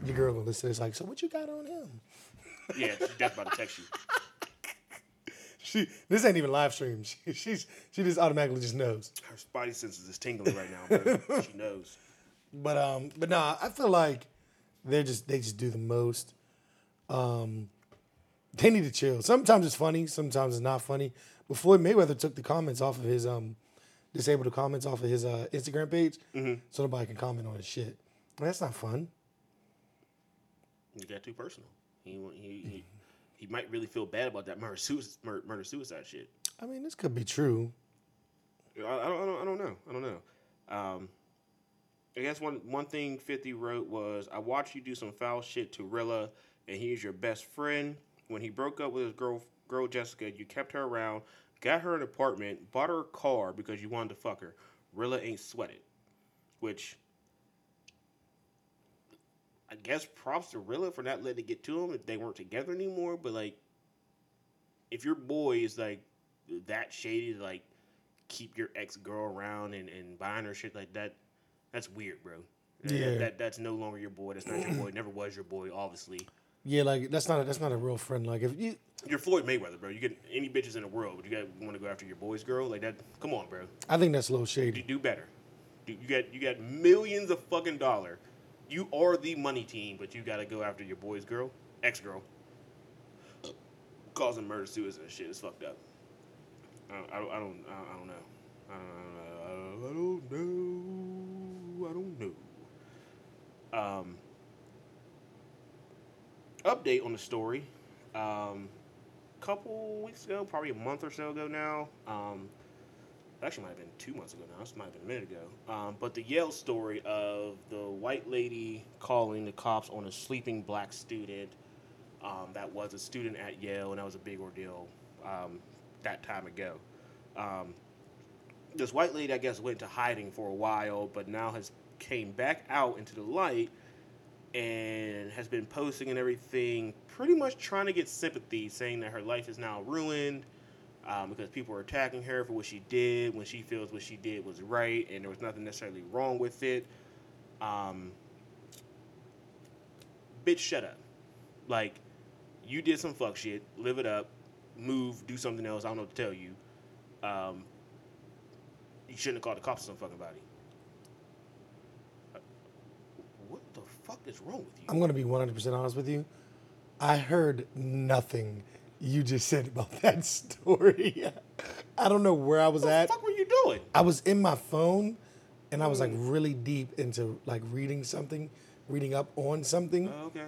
Your girl gonna listen to this like, so what you got on him? Yeah, she's definitely about to text you. She this ain't even live stream. She, she's she just automatically just knows. Her spidey senses is tingling right now, bro. she knows. But um, but nah, I feel like they're just they just do the most. Um, they need to chill. Sometimes it's funny, sometimes it's not funny. But Floyd Mayweather took the comments off of his um, disabled the comments off of his uh, Instagram page, so nobody can comment on his shit. That's not fun. You got too personal. He, he, he, he might really feel bad about that murder suicide, murder, murder suicide shit. I mean, this could be true. I, I, don't, I, don't, I don't know. I don't know. Um, I guess one one thing Fifty wrote was, "I watched you do some foul shit to Rilla, and he's your best friend. When he broke up with his girl, girl Jessica, you kept her around, got her an apartment, bought her a car because you wanted to fuck her. Rilla ain't sweated, which." I guess props to Rilla for not letting it get to him if they weren't together anymore. But like, if your boy is like that shady to like keep your ex girl around and, and buying her shit like that, that's weird, bro. That- Yeah. That, that's no longer your boy. That's not your boy. Never was your boy, obviously. Yeah, like that's not a, that's not a real friend. Like if you, You're Floyd Mayweather, bro. You get any bitches in the world, but you got want to go after your boy's girl like that? Come on, bro. I think that's a little shady. do better. You got you got millions of fucking dollar. You are the money team, but you got to go after your boy's girl, ex girl, causing murder, suicide, and shit. It's fucked up. I don't, I don't, I don't, know I don't know. I don't, know I don't know. I don't know. Um, update on the story. Um, couple weeks ago, probably a month or so ago now. Um, actually might have been two months ago now. This might have been a minute ago. Um, but the Yale story of the white lady calling the cops on a sleeping black student um, that was a student at Yale, and that was a big ordeal um, that time ago. Um, this white lady, I guess, went into hiding for a while, but now has came back out into the light and has been posting and everything, pretty much trying to get sympathy, saying that her life is now ruined um, because people are attacking her for what she did when she feels what she did was right and there was nothing necessarily wrong with it. Um, bitch, shut up. Like, you did some fuck shit. Live it up. Move. Do something else. I don't know what to tell you. Um, you shouldn't have called the cops on some fucking body. Uh, What the fuck is wrong with you? I'm gonna be 100 percent honest with you. I heard nothing you just said about that story. I don't know where I was at. what the fuck were you doing? I was in my phone, and I was like really deep into like reading something, reading up on something. Oh, okay.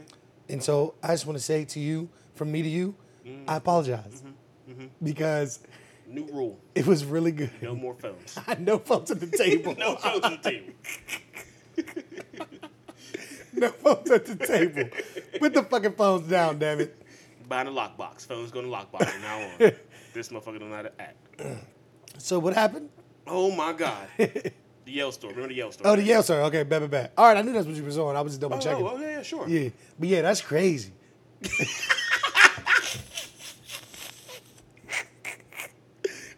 And so I just want to say to you, from me to you, I mm-hmm. apologize mm-hmm. Mm-hmm. because New rule: it was really good. no more phones. no phones at the table. no phones at the table. no phones at the table. Put the fucking phones down, damn it. Buying a lockbox. Phones going to lockbox from now on. this motherfucker don't know how to act. So what happened? Oh my god. The Yale story. Remember the Yale story? Oh, the Yale sir. Okay, bad, bad, bad. All right, I knew that's what you was on. I was just double Oh, checking. oh, yeah, yeah, sure. Yeah, but yeah, that's crazy.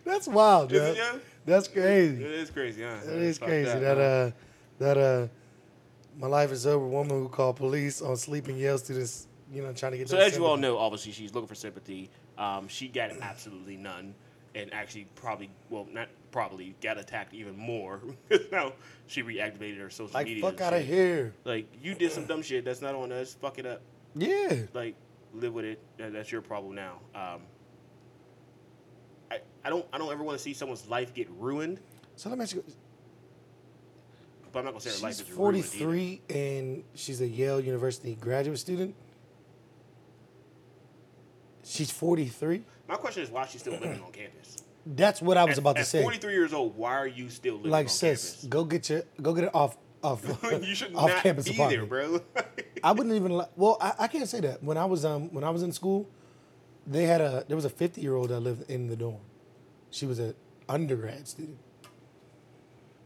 that's wild, Is dude. yeah? That's It crazy. is crazy, huh? That is crazy. That uh, that uh, my life is over. Woman who called police on sleeping Yale students. You know, trying to get. So as you all know, obviously she's looking for sympathy. Um, she got absolutely none, and actually probably, well, not probably, got attacked even more. now she reactivated her social like media. fuck out of here. Like you did some dumb shit that's not on us. Fuck it up. Yeah. Like live with it. That's your problem now. Um, I I don't I don't ever want to see someone's life get ruined, So let me ask you. But I'm not gonna say her life She's is ruined. 43 and she's a Yale University graduate student. She's 43. My question is why she's still living on campus. That's what I was At- about to say. 43 years old, why are you still living like on sis, go get your go get it off off campus? you should off not campus be apartment. there, bro. I wouldn't even li- well, I, I can't say that. When I was um when I was in school, they had a there was a 50 year old that lived in the dorm. She was an undergrad student.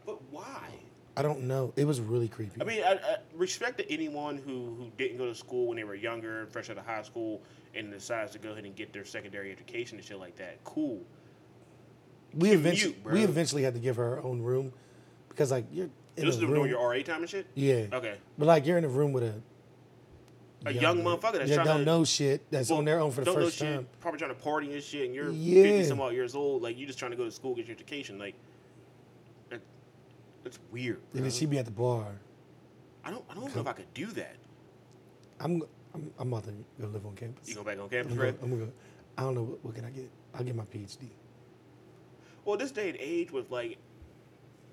but why? I don't know. It was really creepy. I mean, I, I respect to anyone who, who didn't go to school when they were younger, fresh out of high school, and decides to go ahead and get their secondary education and shit like that. Cool. we eventually bro. we eventually had to give her her own room because like you're in This a is room. doing your RA time and shit? yeah. Okay. But like you're in a room with a A young motherfucker that's that trying don't to know shit that's on their own for the don't know first shit, time. Probably trying to party and shit, and you're Yeah. 50 some odd years old. Like, you're just trying to go to school, get your education. Like, that's weird. And then she be at the bar. I don't, I don't know if I could do that. I'm I'm, I'm about to go live on campus. You go back on campus, I'm right? gonna, I'm gonna, I don't know what, what can I get. I'll get my PhD. Well, this day and age with like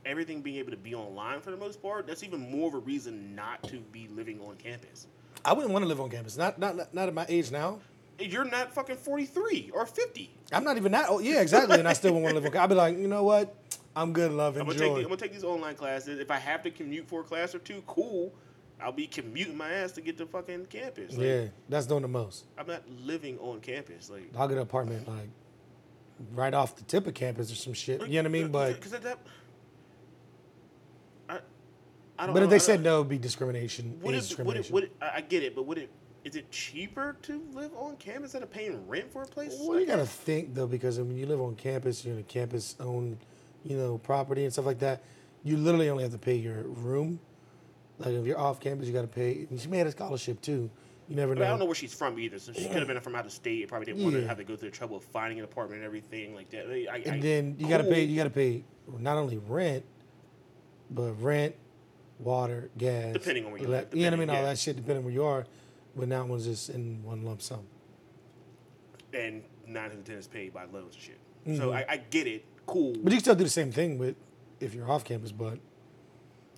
everything being able to be online for the most part, that's even more of a reason not to be living on campus. I wouldn't want to live on campus. Not not not, not at my age now. You're not fucking 43 or 50. I'm not even that. Oh yeah, exactly. and I still wouldn't want to live on. campus. I'd be like, you know what? I'm good, love. I'm Enjoy. gonna, take, I'm gonna take these online classes. If I have to commute for a class or two, cool. I'll be commuting my ass to get to fucking campus. Like, yeah, that's doing the most. I'm not living on campus. Like, I'll get an apartment like right off the tip of campus or some shit. You know what I mean? Uh, but because that, I, I don't. but if they said no, it'd be discrimination. Would is it, would it, discrimination. would it, I I get it, but would it, is it cheaper to live on campus instead of paying rent for a place? Well, you gotta think though, because when you live on campus, you're in a campus owned, you know, property and stuff like that. You literally only have to pay your room. Like if you're off campus, you gotta pay. And she may have a scholarship too. You never I, mean, I don't know where she's from either, so she could have been from out of state. It probably didn't want to have to go through the trouble of finding an apartment and everything like that. I, I, and then you gotta pay. You gotta pay not only rent, but rent, water, gas. Depending on where you live, You know what I mean? depending, All that shit depending on where you are. But that one's just in one lump sum. and nine out of ten is paid by loans and shit. So mm-hmm. I, I get it. Cool. Mm-hmm. But you can still do the same thing with if you're off campus. But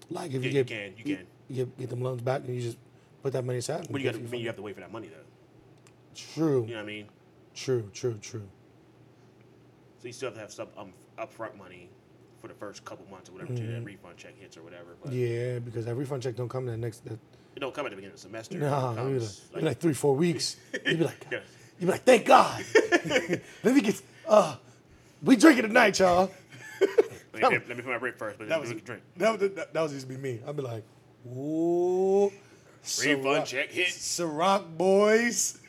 like if Yeah, you you get can, you can. you get, get them loans back and you just put that money aside. but you got to. for I your mean, you have to wait for that money though. True. You know what I mean? True. True. True. So you still have to have some um, upfront money for the first couple months or whatever until that refund check hits or whatever. But Mm-hmm. Yeah, because that refund check don't come that next. That, it don't come at the beginning of the semester. nah, it'd be comes, like, like three, four weeks. You'd be like, you'd be like, thank God. Let me get. Uh, we drinking tonight, y'all. let, me, let me put my break first, but That was was drink. That, was- that, that was used to be me. I'd be like, ooh, Refund Ciroc- check hit. Ciroc boys.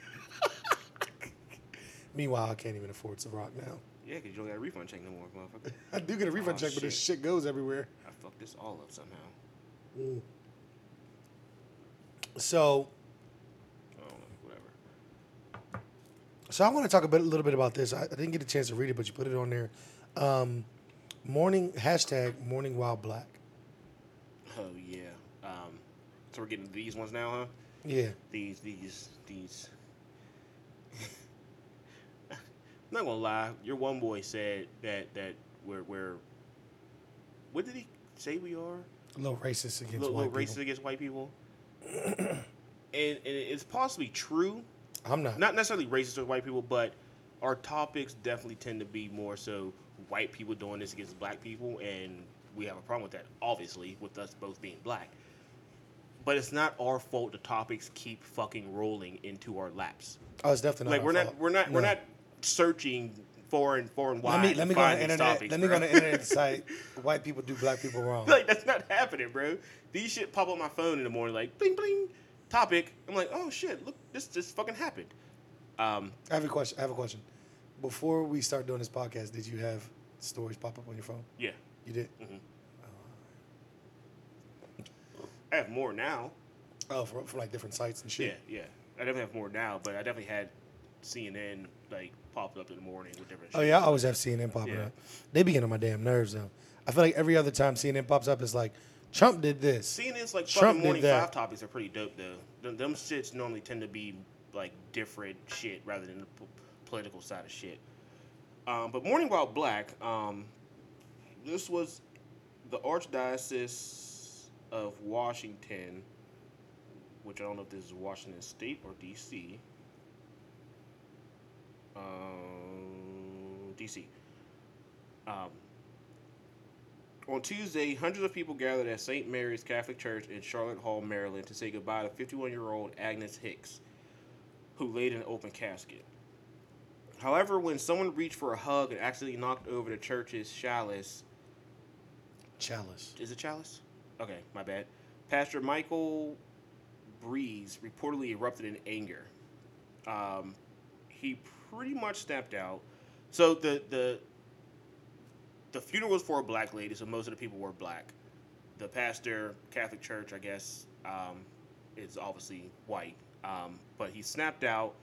Meanwhile, I can't even afford Ciroc now. Yeah, because you don't got a refund check no more, motherfucker. I do get a refund Oh, check, but this shit. shit goes everywhere. I fucked this all up somehow. So, I don't know, whatever. So I want to talk a bit, a little bit about this. I, I didn't get a chance to read it, but you put it on there. Um, morning hashtag morning wild black. Oh yeah. Um, so we're getting these ones now, huh? Yeah. These, these, these. I'm not gonna lie. Your one boy said that that we're we're. What did he say we are? A little racist against little, white little people. racist against white people. and, and it's possibly true. I'm not. Not necessarily racist with white people, but our topics definitely tend to be more so white people doing this against black people, and we have a problem with that, obviously, with us both being black. But it's not our fault the topics keep fucking rolling into our laps. Oh, it's definitely not. like our we're not fault. we're not we're not searching foreign foreign wide Let me let me go on the internet. topics, let me bro. go on the internet cite white people do black people wrong. like that's not happening, bro. These shit pop up on my phone in the morning, like bling bling, topic. I'm like, oh shit, look, this just fucking happened. Um, I have a question. I have a question. Before we start doing this podcast, did you have stories pop up on your phone? yeah, You did. I have more now. Oh, from, from like different sites and shit. Yeah, yeah. I definitely have more now, but I definitely had CNN like popped up in the morning with different. Oh shit. yeah, I always have CNN popping Yeah. up. They be getting on my damn nerves though. I feel like every other time CNN pops up, it's like Trump did this. CNN's like Trump fucking did morning that. five topics are pretty dope though. Them, them shits normally tend to be like different shit rather than the p- political side of shit. Um, but morning while black, um, this was the Archdiocese of Washington, which I don't know if this is Washington State or D.C. Um, D.C. Um, on Tuesday, hundreds of people gathered at St. Mary's Catholic Church in Charlotte Hall, Maryland, to say goodbye to 51 year old Agnes Hicks, who laid in an open casket. However, when someone reached for a hug and accidentally knocked over the church's chalice, Chalice. is it chalice? Okay, my bad. Pastor Michael Briese reportedly erupted in anger. Um, he pretty much snapped out. So the the the funeral was for a black lady, so most of the people were black. The pastor, Catholic Church, I guess, um, is obviously white. Um, but he snapped out.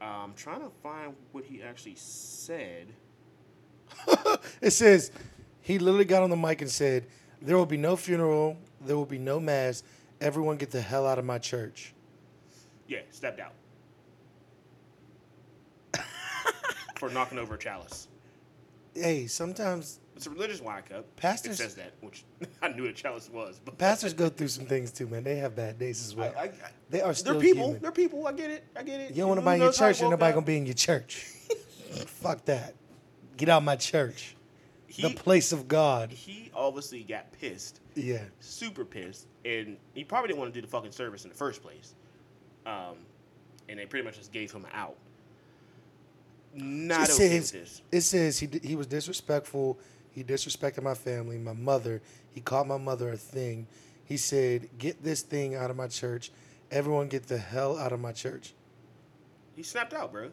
Um, trying to find what he actually said. It says he literally got on the mic and said, "There will be no funeral. There will be no mass. Everyone get the hell out of my church." Yeah, stepped out. for knocking over a chalice. Hey, sometimes It's a religious whack up. Pastors- It says that, which I knew a chalice was. But pastors go through some things too, man. They have bad days as well. I, I, they are still they're people. human. They're people. I get it. I get it. You don't want to buy in your church, and nobody up? gonna be in your church. Fuck that. Get out my church. He, the place of God. he obviously got pissed, Yeah. super pissed, and he probably didn't want to do the fucking service in the first place. Um, and they pretty much just gave him out. Not it okay with says this. it says he he was disrespectful. He disrespected my family, my mother. He called my mother a thing. He said, "Get this thing out of my church. Everyone, get the hell out of my church." He snapped out, bro.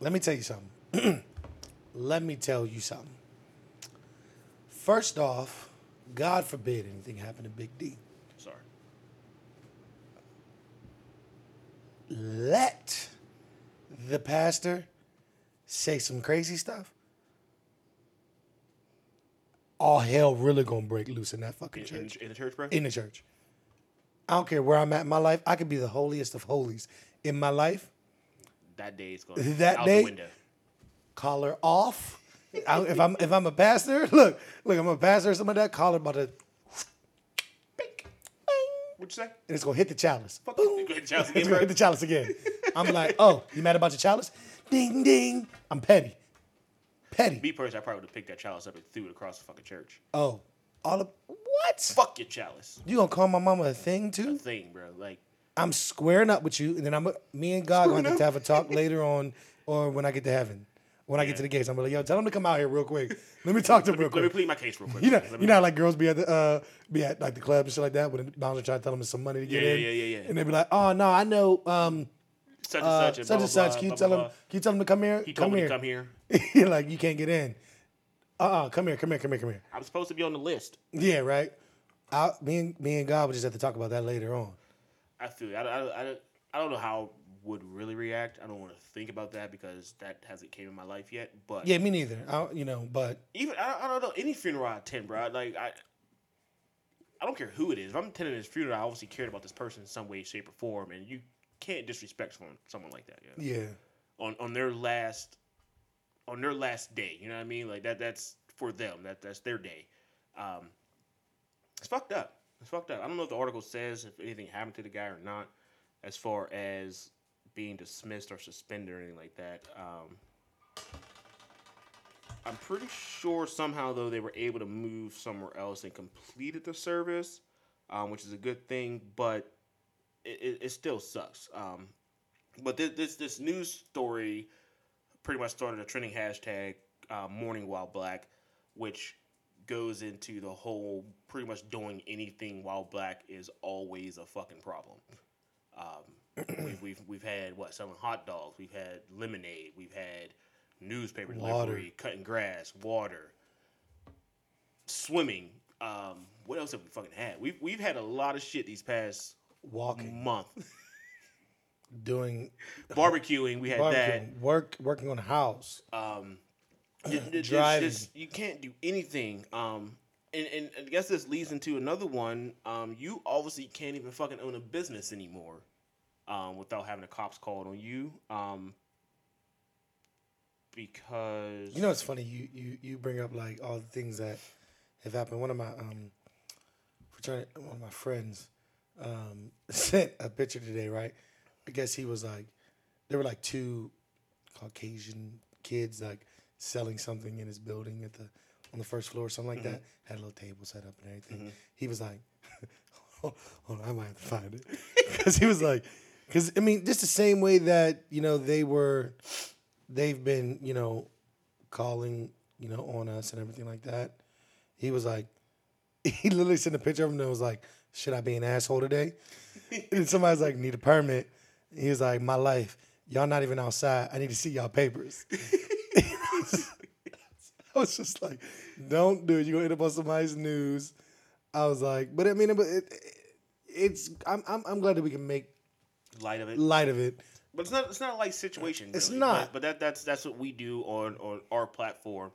Let me tell you something. Let me tell you something. First off, God forbid anything happen to Big D. Sorry. let the pastor say some crazy stuff, all hell really gonna break loose in that fucking In, church. in the church, bro. In the church. I don't care where I'm at in my life. I could be the holiest of holies in my life. that day is going That out day? the window. Collar off. I, if I'm if I'm a pastor, look, look, I'm a pastor or something like that. Collar about to, Bink. What'd you say? and it's gonna hit the chalice. Fuck Boom. you. Go ahead, It's again, gonna hit the chalice again. I'm like, oh, you mad about your chalice? Ding ding. I'm petty. Petty. Me personally, I probably would have picked that chalice up and threw it across the fucking church. Oh, all of what? Fuck your chalice. You gonna call my mama a thing too? A Thing, bro. Like, I'm squaring up with you, and then I'm me and God going to have to have a talk later on, or when I get to heaven. When I get to the gates, I'm like, yo, tell them to come out here real quick. Let me talk to them real quick. let me plead my case real quick. You know, you know, how, like girls be at the uh, be at like the club and shit like that. When the bouncer try to tell them some money to get Yeah, in, yeah, yeah, yeah, yeah. and they be like, oh no, I know, um, such and uh, such and such and such. blah, Can you blah, tell blah, blah. Can you tell them to come here? He come me here. to come here. Like, you can't get in. Uh, uh come here, come here, come here, come here. I'm supposed to be on the list. Yeah, right. I, me and me and God would just have to talk about that later on. I feel. it. I, I, I, I don't know how I would really react. I don't want to think about that because that hasn't came in my life yet. But Yeah, me neither. I, you know, but even I, I don't know any funeral I attend, bro. Like I, I don't care who it is. If I'm attending this funeral, I obviously cared about this person in some way, shape, or form, and you can't disrespect someone, someone like that. Yeah. yeah, On on their last, on their last day. You know what I mean? Like that. That's for them. That that's their day. Um, it's fucked up. It's fucked up. I don't know if the article says if anything happened to the guy or not, as far as being dismissed or suspended or anything like that. Um, I'm pretty sure somehow though they were able to move somewhere else and completed the service, um, which is a good thing. But it, it, still sucks. Um, but this, this this news story pretty much started a trending hashtag uh, "Morning While Black," which goes into the whole pretty much doing anything while black is always a fucking problem. Um, we've, we've we've had what selling hot dogs, we've had lemonade, we've had newspaper Water. delivery, cutting grass, water, swimming. Um, what else have we fucking had? We've we've had a lot of shit these past walking, month. doing Barbecuing, we had barbecuing, work, working on a house. Um, Driving. just- you can't do anything. Um, and, and I guess this leads into another one. Um, you obviously can't even fucking own a business anymore, um, without having the cops called on you. Um, because You know, it's funny. You you you bring up like all the things that have happened. One of my um, fraternity, one of my friends, um, sent a picture today. Right, I guess he was like, there were like two Caucasian kids like selling something in his building at the on the first floor, or something like that. Had a little table set up and everything. He was like, hold on, I might have to find it because he was like, because I mean, just the same way that you know they were they've been, you know, calling, you know, on us and everything like that. He was like, he literally sent a picture of him and was like, should I be an asshole today? and somebody's like, need a permit. He was like, my life, y'all not even outside. I need to see y'all papers. I was just like, don't do it. You're going to end up on somebody's news. I was like, but I mean, it, it, it's, I'm, I'm, I'm glad that we can make light of it. light of it. But it's not. It's not like situation. It's not. But, but that that's that's what we do on on our platform.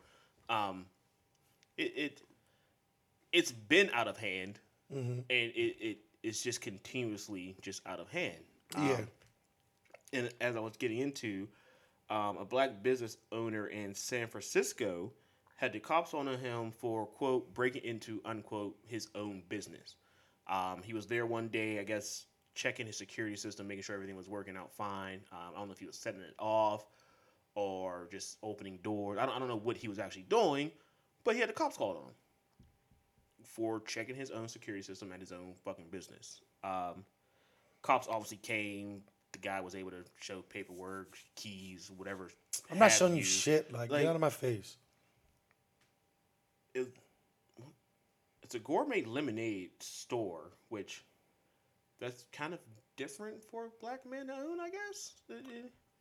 Um, it, it it's been out of hand, Mm-hmm. and it, it it's just continuously just out of hand. Yeah. Um, and as I was getting into, um, a black business owner in San Francisco had the cops on him for quote breaking into unquote his own business. Um, he was there one day, I guess, checking his security system, making sure everything was working out fine. Um, I don't know if he was setting it off or just opening doors. I don't, I don't know what he was actually doing, but he had the cops called on him for checking his own security system at his own fucking business. Um, cops obviously came. The guy was able to show paperwork, keys, whatever. I'm not showing you shit. Like, Like- get out of my face. it, it's a gourmet lemonade store, which that's kind of different for a black man to own, I guess.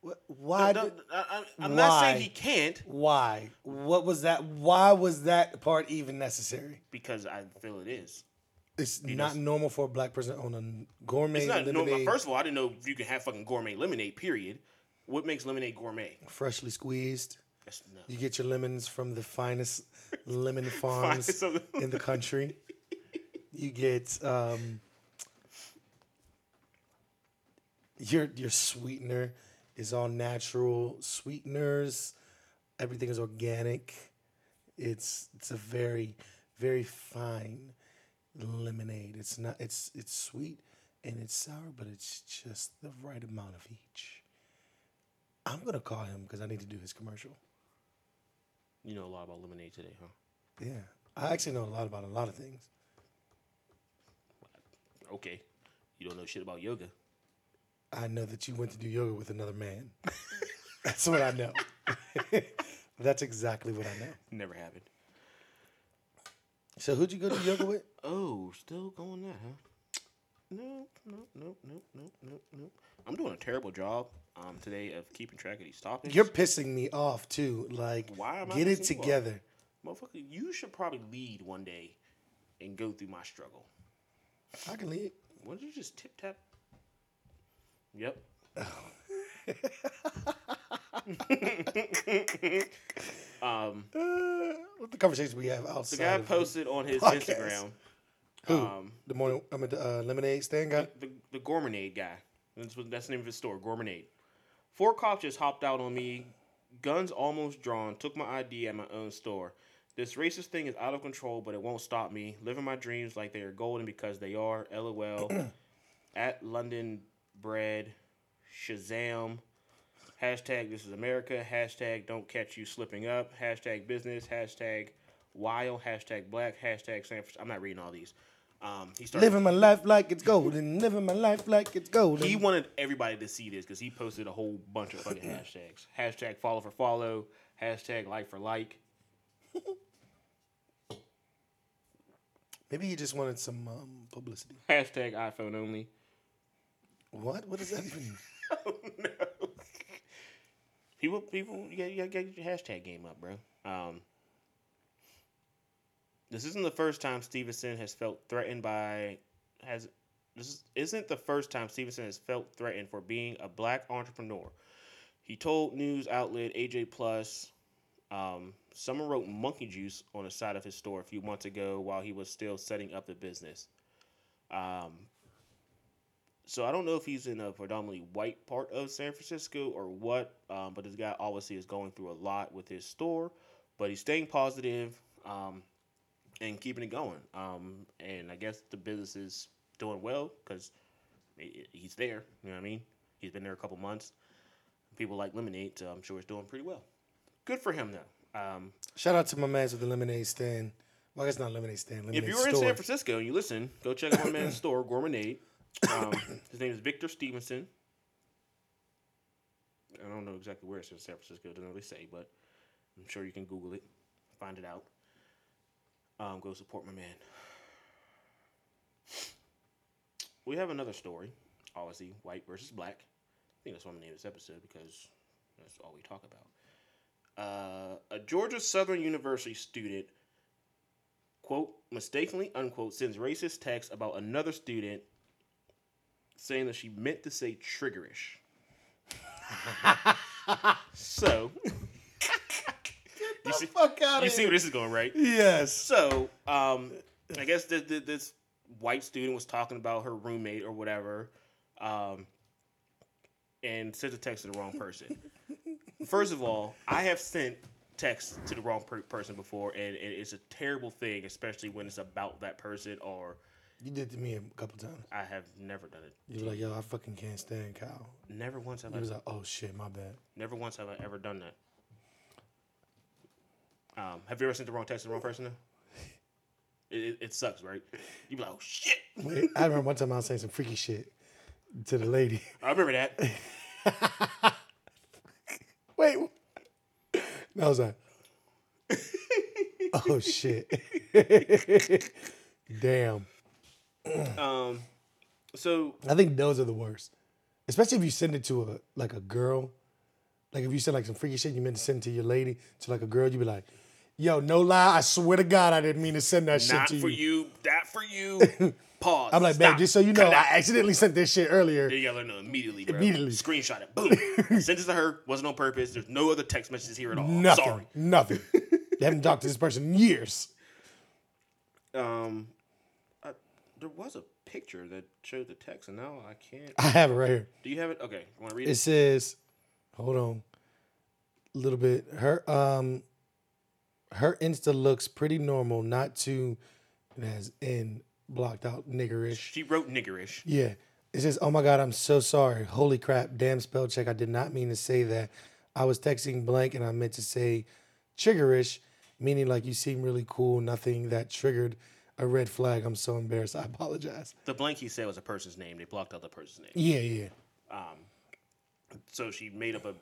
Wh- Why? no, did- I, am not saying he can't Why? What was that? Why was that part even necessary? because I feel it is. It's not normal for a black person to own a gourmet It's not no, lemonade, First of all, I didn't know you could have fucking gourmet lemonade. Period. What makes lemonade gourmet? freshly squeezed. That's no. You get your lemons from the finest lemon farms Finest the- in the country. You get um, your your sweetener is all natural sweeteners. Everything is organic. It's it's a very very fine lemonade. It's not it's it's sweet and it's sour, but it's just the right amount of each. I'm gonna call him because I need to do his commercial. You know a lot about lemonade today, huh? Yeah, I actually know a lot about a lot of things. Okay. You don't know shit about yoga. I know that you went to do yoga with another man. That's what I know. That's exactly what I know. Never happened. So who'd you go to yoga with? Oh, still going that, huh? No, no, no, no, no, no, no. I'm doing a terrible job um today of keeping track of these topics. You're pissing me off too. Like, Why am I get it pissing you off? together. motherfucker. You should probably lead one day and go through my struggle. I can leave. Why don't you just tip tap? Yep. um, Uh, what the conversations we have outside. the guy of posted on his podcast. Instagram. Who? Um, the morning. I'm at the uh, lemonade stand guy. the the Gourmonade guy. That's what that's the name of his store, Gourmonade. Four cops just hopped out on me, guns almost drawn, took my ID at my own store. This racist thing is out of control, but it won't stop me. Living my dreams like they are golden because they are. LOL. at London Bread, Shazam. Hashtag This is America. Hashtag Don't catch you slipping up. Hashtag Business. Hashtag Wild. Hashtag Black. Hashtag San Francisco. I'm not reading all these. Um, he started. Living my life like it's golden. Living my life like it's golden. He wanted everybody to see this because he posted a whole bunch of fucking hashtags. Hashtag follow for follow. Hashtag like for like. Maybe he just wanted some um, publicity. Hashtag iPhone only. What? What does that even? Oh no. People, people, you gotta, you gotta get your hashtag game up, bro. Um, this isn't the first time Stevenson has felt threatened by has. This is, isn't the first time Stevenson has felt threatened for being a black entrepreneur. He told news outlet AJ Plus, um, someone wrote monkey juice on the side of his store a few months ago while he was still setting up the business. Um, so I don't know if he's in a predominantly white part of San Francisco or what, um, but this guy obviously is going through a lot with his store, but he's staying positive um, and keeping it going. Um, and I guess the business is doing well because he's there. You know what I mean? He's been there a couple months. People like lemonade, so I'm sure it's doing pretty well. Good for him though. Um, Shout out to my man with the lemonade stand. Well, I guess not lemonade stand. Lemonade if you were in. San Francisco and you listen, go check out my man's store, Gourmonade. Um, his name is Victor Stevenson. I don't know exactly where it's in San Francisco. It doesn't really say, but I'm sure you can Google it, find it out. Um, go support my man. We have another story, obviously white versus black. I think that's why I'm gonna name this episode because that's all we talk about. Uh, a Georgia Southern University student quote, mistakenly, unquote, sends racist text about another student saying that she meant to say triggerish. so, you see, fuck out of here. you see where this is going, right? Yes. So, um, I guess this, white student was talking about her roommate or whatever, um, and sent a text to the wrong person. First of all, I have sent text to the wrong per- person before, and, and it's a terrible thing, especially when it's about that person. Or You did to me a couple times. I have never done it. You were like, yo, I fucking can't stand Kyle. Never once have He I. was like, oh shit, my bad. Never once have I ever done that. Um, have you ever sent the wrong text to the wrong person? Though? It, it, it sucks, right? You be like, oh shit. Wait, I remember one time I was saying some freaky shit to the lady. I remember that. Wait. And I was like, oh shit. Damn. Um, so I think those are the worst. Especially if you send it to a like a girl. Like if you send like some freaky shit you meant to send to your lady, to like a girl, you'd be like, Yo, no lie, I swear to God, I didn't mean to send that shit to you. Not for you. you. That for you. Pause. I'm like, Stop. babe, just so you Cut know, it I accidentally sent this shit earlier. You gotta know immediately, bro. Immediately. Screenshot it. Boom. Send this to her. Wasn't on purpose. There's no other text messages here at all. Nothing. Sorry. Nothing. they haven't talked to this person in years. Um, there was a picture that showed the text, and now I can't. I have it right here. Do you have it? Okay. I want to read It it? says, hold on, a little bit. Her um, her Insta looks pretty normal, not too. It has N blocked out niggerish. She wrote niggerish. Yeah. It says, "Oh my God, I'm so sorry. Holy crap! Damn spell check. I did not mean to say that. I was texting blank, and I meant to say triggerish, meaning like you seem really cool. Nothing that triggered a red flag. I'm so embarrassed. I apologize. The blank he said was a person's name. They blocked out the person's name. Yeah, yeah. Um, So she made up a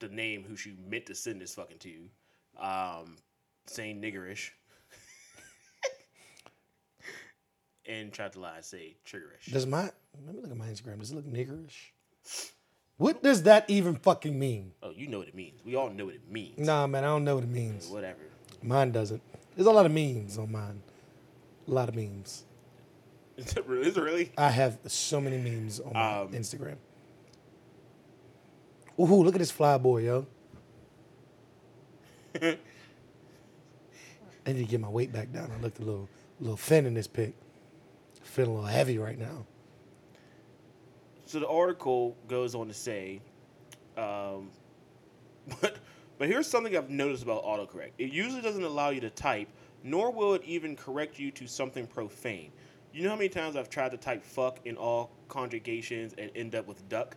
the name who she meant to send this fucking to, um, saying niggerish, and tried to lie and say triggerish. Does my let me look at my Instagram? Does it look niggerish? What does that even fucking mean? Oh, you know what it means. We all know what it means. Nah, man, I don't know what it means. Whatever. Mine doesn't. There's a lot of means on mine. A lot of memes. Is it really? Is it really? I have so many memes on my Um, Instagram. Ooh, look at this fly boy, yo. I need to get my weight back down. I looked a little, little thin in this pic. Feeling a little heavy right now. So the article goes on to say, um, but but here's something I've noticed about autocorrect. It usually doesn't allow you to type, nor will it even correct you to something profane. You know how many times I've tried to type "fuck" in all conjugations and end up with "duck"?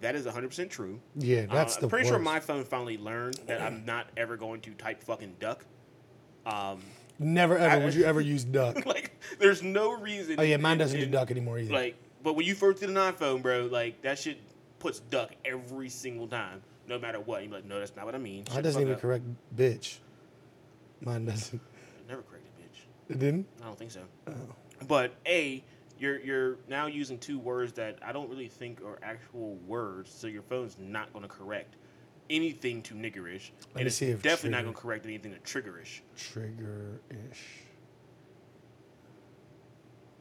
That is 100% true. Yeah, that's uh, the I'm pretty sure my phone finally learned that I'm not ever going to type "fucking duck." Um, Never ever I- would you ever use duck. like, there's no reason. Oh yeah, mine doesn't do duck anymore either. like, but when you first get an iPhone, bro, like that shit puts duck every single time, no matter what. You're like, no, that's not what I mean. Shut Mine doesn't even up. correct bitch. Mine doesn't. It Never corrected, bitch. It didn't? I don't think so. Oh. But a, you're you're now using two words that I don't really think are actual words, so your phone's not going to correct anything to niggerish, me and it's see if definitely not going to correct anything to triggerish. Triggerish.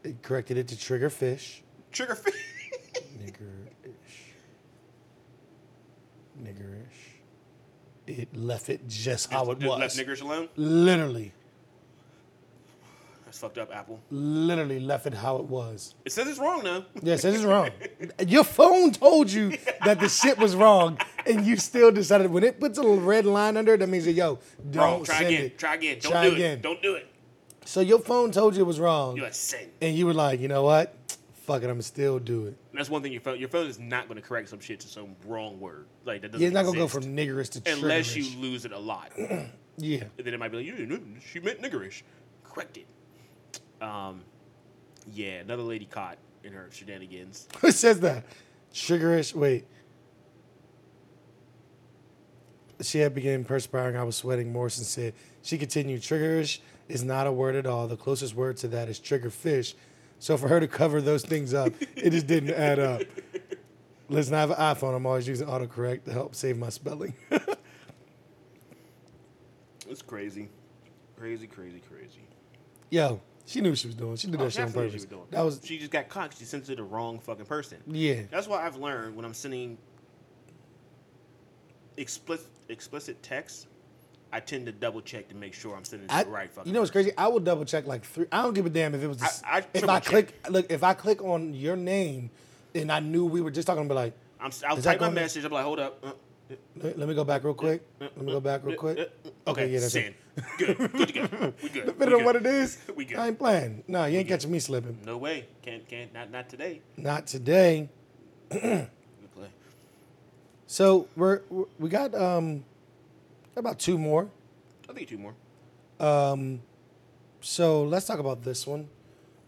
It corrected it to trigger fish. Trigger. Nigger ish. Niggerish. It left it just how it Just was. Left niggerish alone. literally, That's fucked up, Apple. literally left it how it was. It says it's wrong now. Yes, this is wrong. Your phone told you that the shit was wrong, and you still decided when it puts a little red line under it, that means that yo, don't Wrong. Try send again. it. Try again. Don't Try do again. it. Don't do it. So your phone told you it was wrong, You're like and you were like, you know what? Fuck it, I'm still do it. That's one thing your phone your phone is not going to correct some shit to some wrong word like that doesn't. Yeah, it's not gonna go from niggerish to unless triggerish. you lose it a lot. and Yeah, then it might be like, you she meant niggerish. Correct it. Um, yeah, another lady caught in her shenanigans. Who says that? Triggerish. Wait. She had begun perspiring. I was sweating. Morrison said. She continued. Triggerish is not a word at all. The closest word to that is trigger fish. So for her to cover those things up, it just didn't add up. Listen, I have an iPhone. I'm always using autocorrect to help save my spelling. It's crazy, crazy, crazy, crazy. Yo, she knew what she was doing. She did Oh, that shit on purpose. she was. That was She just got caught. She sent it to the wrong fucking person. yeah. That's why I've learned when I'm sending explicit explicit text, I tend to double check to make sure I'm sending it to I, the right fucking. you know what's crazy? I will double check like three. I don't give a damn if it was. S- I- I if I check. click, look, if I click on your name, and I knew we were just talking, be like, I'm, I'll Is type my message. I'm like, hold up. Uh, let, let me go back real quick. Let me go back real quick. okay, yeah, that's send. it. Good, good to go. We good. Depending we on good. what it is, We good. I ain't playing. No, you ain't catching me slipping. No way. Can't can't not not today. Not today. Good play. So we're we're- we got um about two more. I think two more. Um, so let's talk about this one.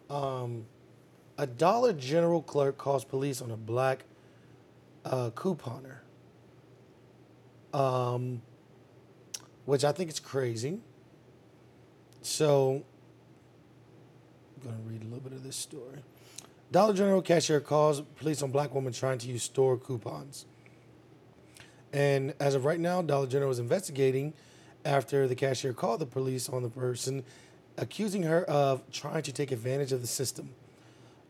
Um, a Dollar General clerk calls police on a black uh, couponer. Um, which I think is crazy. So, I'm gonna read a little bit of this story. Dollar General cashier calls police on black woman trying to use store coupons. And as of right now, Dollar General is investigating after the cashier called the police on the person, accusing her of trying to take advantage of the system.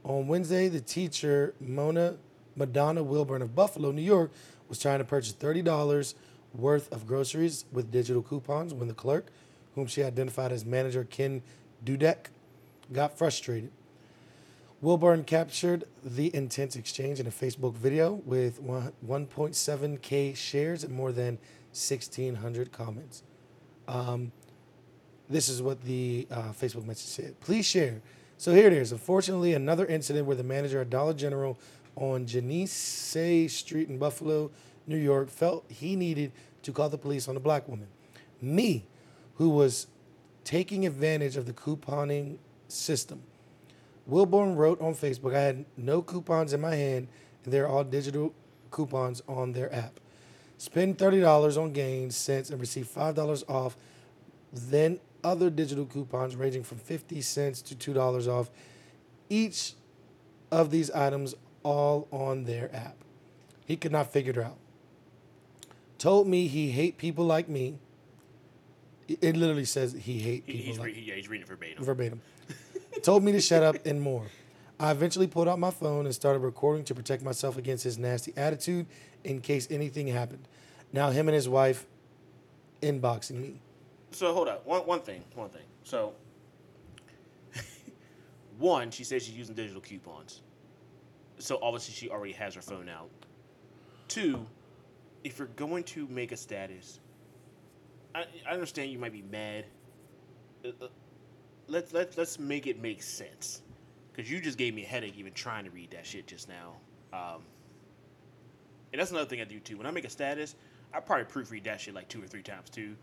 On Wednesday, the teacher, Mona Madonna Wilburn of Buffalo, New York, was trying to purchase $30 worth of groceries with digital coupons when the clerk, whom she identified as manager Ken Dudek, got frustrated. Wilburn captured the intense exchange in a Facebook video with 1.7K shares and more than 1,600 comments. Um, this is what the uh, Facebook message said. Please share. So here it is. Unfortunately, another incident where the manager at Dollar General on Genesee Street in Buffalo, New York, felt he needed to call the police on a black woman. Me, who was taking advantage of the couponing system. Wilburn wrote on Facebook, I had no coupons in my hand, and they're all digital coupons on their app. Spend $30 on gains, cents, and receive $5 off. Then other digital coupons ranging from 50 cents to $2 off. Each of these items all on their app. He could not figure it out. Told me he hate people like me. It- It literally says he hate people he's, like re- yeah, he's reading it verbatim. verbatim. Told me to shut up and more. I eventually pulled out my phone and started recording to protect myself against his nasty attitude in case anything happened. Now him and his wife inboxing me. So hold up. One one thing. One thing. So one, she says she's using digital coupons. So obviously she already has her phone out. Two, if you're going to make a status, I, I understand you might be mad. Uh, uh, Let's let's let's make it make sense, because you just gave me a headache even trying to read that shit just now. Um, and that's another thing I do too. When I make a status, I probably proofread that shit like two or three times too,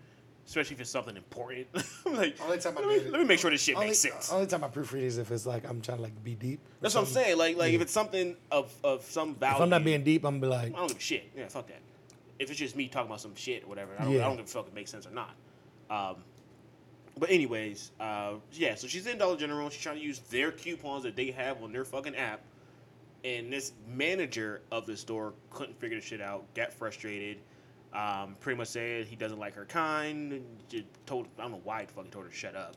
especially if it's something important. Like, Only time I let me, let me make sure this shit Only, makes sense. only time I proofread is if it's like I'm trying to like be deep. That's what I'm saying. Like, like if it's something of of some value. If I'm not being deep, I'm gonna be like, I don't give a shit. Yeah, fuck that. If it's just me talking about some shit or whatever, I don't, Yeah. I don't give a fuck if it makes sense or not. Um, but anyways, uh, yeah. So she's in Dollar General. She's trying to use their coupons that they have on their fucking app. And this manager of the store couldn't figure the shit out. Got frustrated. Um, pretty much said he doesn't like her kind. told I don't know why he fucking told her to shut up.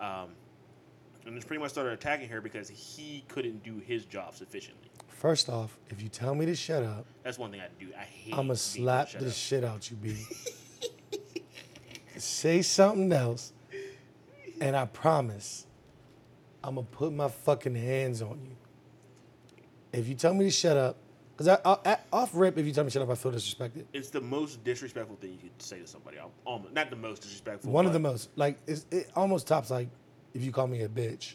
Um, and just pretty much started attacking her because he couldn't do his job sufficiently. first off, if you tell me to shut up, That's one thing I do. I hate. I'ma slap the up. shit out you, B. Say something else, and I promise I'm gonna put my fucking hands on you. If you tell me to shut up, because off rip, if you tell me shut up, I feel disrespected. It's the most disrespectful thing you could say to somebody. I'll- Almost, not the most disrespectful. One of the most, like, it's, it almost tops like if you call me a bitch.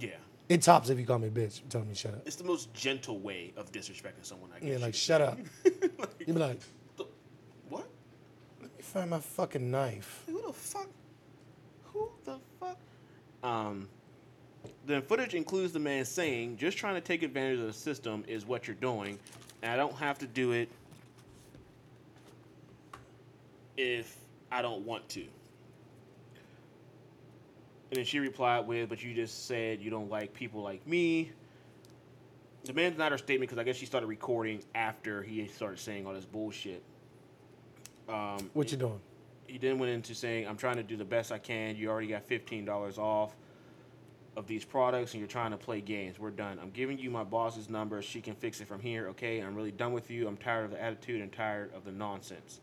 Yeah, It tops if you call me a bitch. Tell me shut up. it's the most gentle way of disrespecting someone. I guess. Yeah, like shut up. You'd be like, The- what? let me find my fucking knife. Who the fuck? Who the fuck? Um. The footage includes the man saying, "Just trying to take advantage of the system is what you're doing, and I don't have to do it if I don't want to." And then she replied with, "But you just said you don't like people like me." The man denied her statement because I guess she started recording after he started saying all this bullshit. Um, What you doing? he then went into saying, I'm trying to do the best I can. You already got $15 off of these products and you're trying to play games. We're done. I'm giving you my boss's number. She can fix it from here, okay? I'm really done with you. I'm tired of the attitude and tired of the nonsense.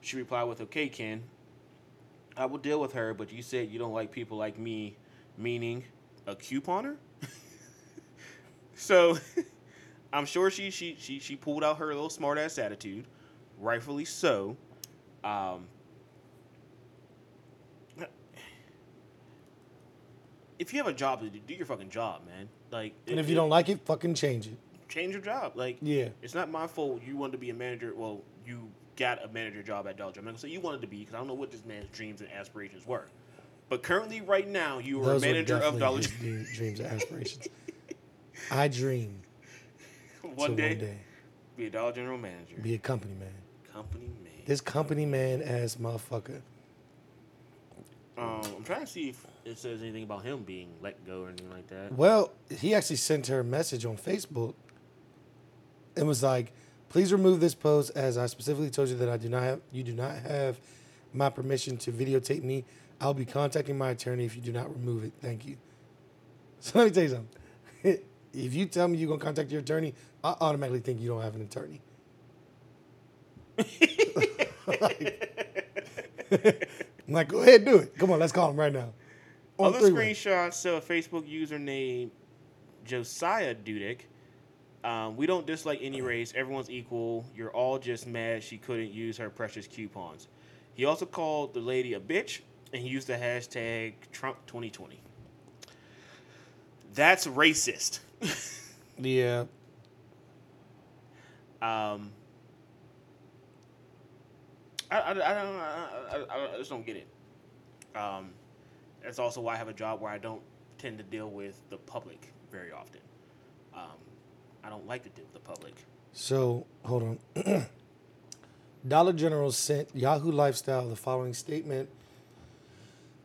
She replied with, Okay, Ken, I will deal with her, but you said you don't like people like me, meaning a couponer? so I'm sure she, she, she, she pulled out her little smart ass attitude, rightfully so. Um, if you have a job to do, do your fucking job, man. Like, And it- if you don't like it, fucking change it. change your job. Like, Yeah. it's not my fault. You wanted to be a manager. Well, you got a manager job at Dollar General. I'm not gonna say you wanted to be because I don't know what this man's dreams and aspirations were. But currently, right now, you are Those a manager of Dollar General. dreams and aspirations. I dream one, to day, one day be a Dollar General manager, be a company man. company man. This company man ass motherfucker. Um, I'm trying to see if it says anything about him being let go or anything like that. Well, he actually sent her a message on Facebook and was like, "Please remove this post as I specifically told you that I do not have you do not have my permission to videotape me. I'll be contacting my attorney if you do not remove it. Thank you. So let me tell you something. if you tell me you're gonna contact your attorney, I automatically think you don't have an attorney. I'm like, go ahead, do it. Come on, let's call him right now. On Other three-way. screenshots show a Facebook user named Josiah Dudek. Um, we don't dislike any race. Everyone's equal. You're all just mad she couldn't use her precious coupons. He also called the lady a bitch, and he used the hashtag Trump2020. That's racist. Yeah. Um, I, I, I, don't, I, I, just don't get it. Um, that's also why I have a job where I don't tend to deal with the public very often. Um, I don't like to deal with the public. So hold on. Dollar General sent Yahoo Lifestyle the following statement.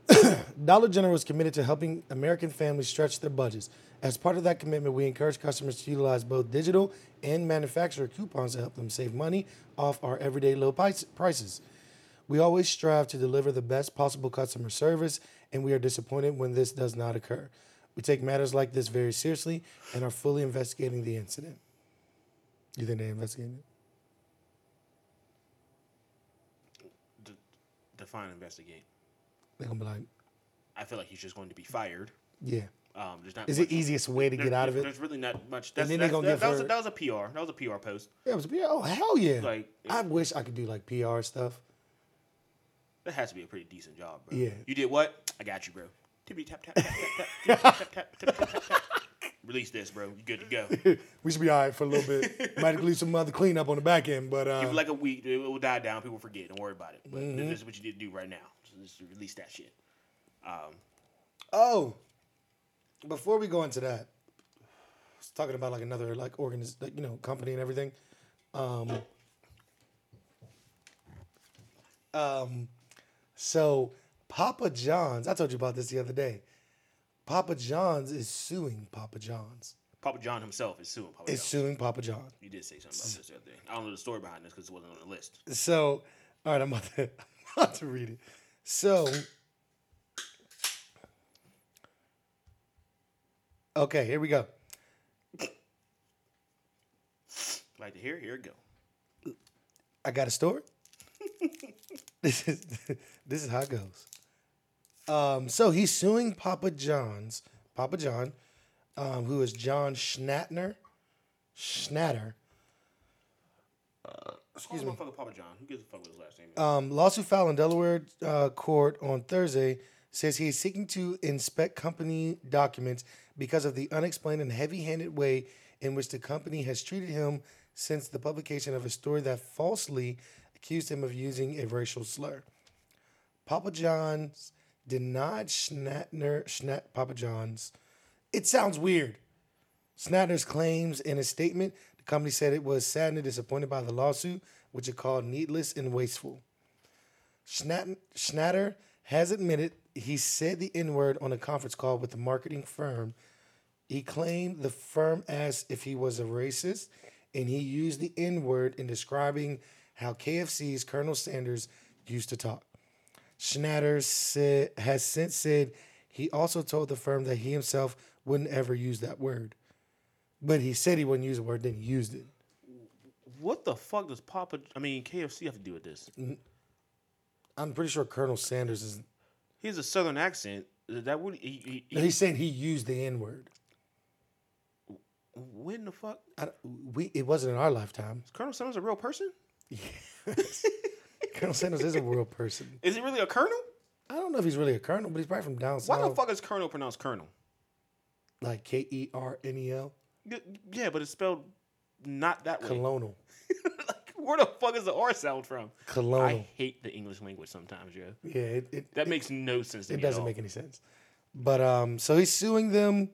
Dollar General is committed to helping American families stretch their budgets. As part of that commitment, we encourage customers to utilize both digital and manufacturer coupons to help them save money off our everyday low prices. We always strive to deliver the best possible customer service, and we are disappointed when this does not occur. We take matters like this very seriously and are fully investigating the incident. You think they investigating it? D- define investigate. They're gonna be like, I feel like he's just going to be fired. yeah. Um, there's not Is much- it easiest way to there- get out of it? There's really not much. That's, then they that's, gonna that, give that was a, that was a PR. That was a PR post. Yeah, it was, yeah, oh hell yeah! Like- I wish I could do like PR stuff. That has to be a pretty decent job, bro. Yeah. You did what? I got you, bro. Tippy tap tap tap tap tap tap tap tap tap tap tap. Release this, bro. You good to go. We should be all right for a little bit. Might leave some other cleanup on the back end, but uh, Give it like a week. It will die down. People forget. Don't worry about it. But Mm-hmm. this is what you need to do right now. So just release that shit. Um, oh, before we go into that, I was talking about like another like organiz- like you know company and everything. Um, um, so Papa John's, I told you about this the other day. Papa John's is suing Papa John's. Papa John himself is suing Papa Is John. suing Papa John. You did say something about this the other day. I don't know the story behind this because it wasn't on the list. So, all right, I'm about to, I'm about to read it. So, okay, here we go. Like to hear? Here it go. I got a story. this is this is how it goes. Um, so he's suing Papa John's, Papa John, um, who is John Schnatter. Schnatter. Excuse me. Motherfucker Papa John. Who gives a fuck with his last name? Um, lawsuit filed in Delaware uh, court on Thursday says he is seeking to inspect company documents because of the unexplained and heavy-handed way in which the company has treated him since the publication of a story that falsely accused him of using a racial slur. Papa John's denied Schnatter, Schnat, Papa John's. It sounds weird. Snatter's claims in a statement, the company said it was saddened and disappointed by the lawsuit, which it called needless and wasteful. Schnatter has admitted he said the N word on a conference call with the marketing firm. He claimed the firm asked if he was a racist, and he used the N word in describing how KFC's Colonel Sanders used to talk. Schnatter said, has since said he also told the firm that he himself wouldn't ever use that word. But he said he wouldn't use the word, then he used it. What the fuck does Papa? I mean, KFC have to do with this? I'm pretty sure Colonel Sanders is. He has a southern accent. That would he? he, he He's saying he used the N word. when the fuck? I, we it wasn't in our lifetime. Is Colonel Sanders a real person? Colonel Sanders is a real person. Is he really a colonel? I don't know if he's really a colonel, but he's probably from down south. Why the fuck is colonel pronounced colonel? Like K E R N E L. Yeah, but it's spelled not that way. Colonel. where the fuck is the R sound from? Colonel. I hate the English language sometimes, yeah. yeah, it, it, That makes no sense to it doesn't make any sense. But um, so he's suing them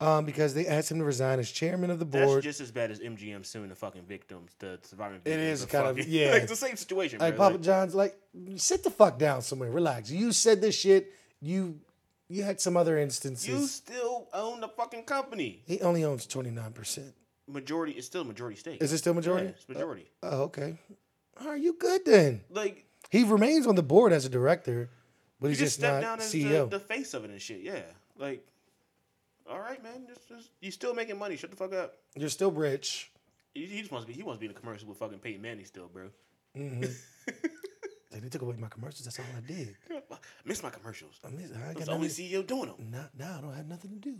um, because they asked him to resign as chairman of the board. That's just as bad as MGM suing the fucking victims, the surviving victims. is of kind of- yeah. like, it's the same situation, Like bro. Papa Like, John's, like sit the fuck down somewhere, relax. You said this shit. You you had some other instances. you still own the fucking company. he only owns twenty nine percent. Majority it's still majority state. Is it still majority? Yeah, it's majority. Uh, oh, okay. Are you good then? like He remains on the board as a director, but he's just just, not down as CEO. the, the face of it and shit. Yeah, like, all right, man. Just, just, you still making money? Shut the fuck up. You're still rich. He, he just wants to be. He wants to be in a commercial with fucking Peyton Manning still, bro. Mm-hmm. Like, they took away my commercials. That's all I did. I miss my commercials. I, miss, I, I got was only CEO doing them. not, now I don't have nothing to do.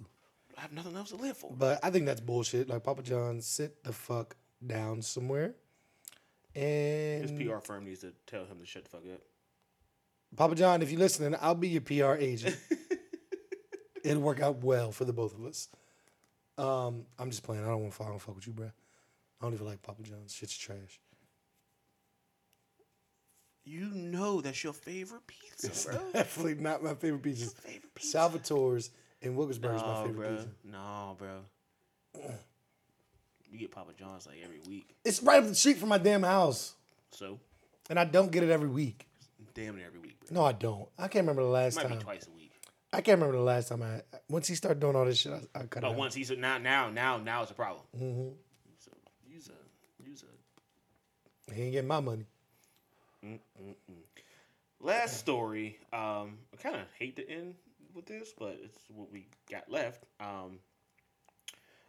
I have nothing else to live for. But I think that's bullshit. Like Papa John, sit the fuck down somewhere. And his PR firm needs to tell him to shut the fuck up. Papa John, if you're listening, I'll be your PR agent. It'll work out well for the both of us. Um, I'm just playing. I don't want to. I don't fuck with you, bro. I don't even like Papa John's. Shit's trash. You know that's your favorite pizza, bro. Definitely not my favorite pizzas. favorite pizza. Salvatore's and Wilkesburg is my No, favorite bro. pizza. No, bro. You get Papa John's like every week, It's right up the street from my damn house, so and I don't get it every week. damn near every week, bro. No, I don't. I can't remember the last Might time. be twice a week. I can't remember the last time I. Once he started doing all this shit, I, I cut it But once he's now, now, now, now it's a problem. Mm-hmm. So use a, use a. He ain't getting my money. Last story. Um, I kind of hate to end with this, but it's what we got left. Um,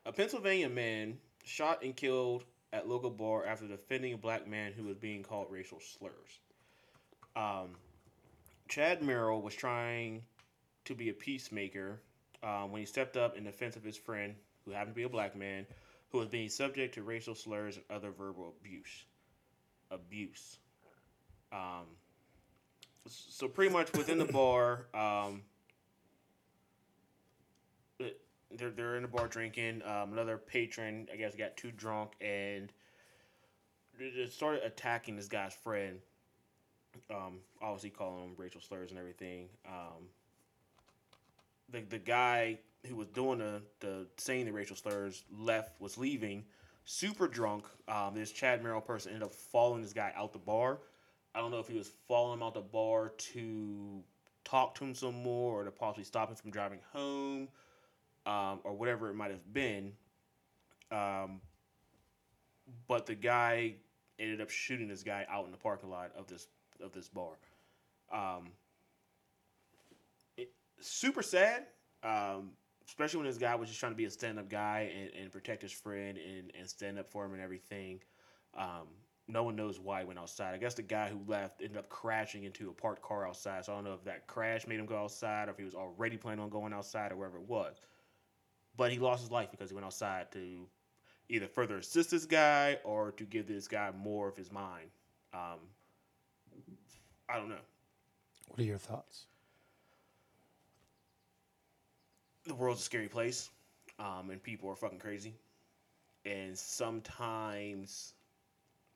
a Pennsylvania man shot and killed at local bar after defending a black man who was being called racial slurs. Um, Chad Merrill was trying to be a peacemaker um, when he stepped up in defense of his friend, who happened to be a black man, who was being subject to racial slurs and other verbal abuse. Abuse. Um, so pretty much within the bar, um, they're they're in the bar drinking. Um, another patron, I guess, got too drunk and started attacking this guy's friend. Um, obviously calling him racial slurs and everything. Um, the the guy who was doing the the saying the racial slurs left was leaving, super drunk. Um, this Chad Merrill person ended up following this guy out the bar. I don't know if he was following him out the bar to talk to him some more or to possibly stop him from driving home um, or whatever it might have been. Um, but the guy ended up shooting this guy out in the parking lot of this of this bar. Um, it, super sad, um, especially when this guy was just trying to be a stand up guy and, and protect his friend and, and stand up for him and everything. Um, no one knows why he went outside. I guess the guy who left ended up crashing into a parked car outside. So I don't know if that crash made him go outside or if he was already planning on going outside or wherever it was. But he lost his life because he went outside to either further assist this guy or to give this guy more of his mind. Um, I don't know. What are your thoughts? the world's a scary place, um, and people are fucking crazy. And sometimes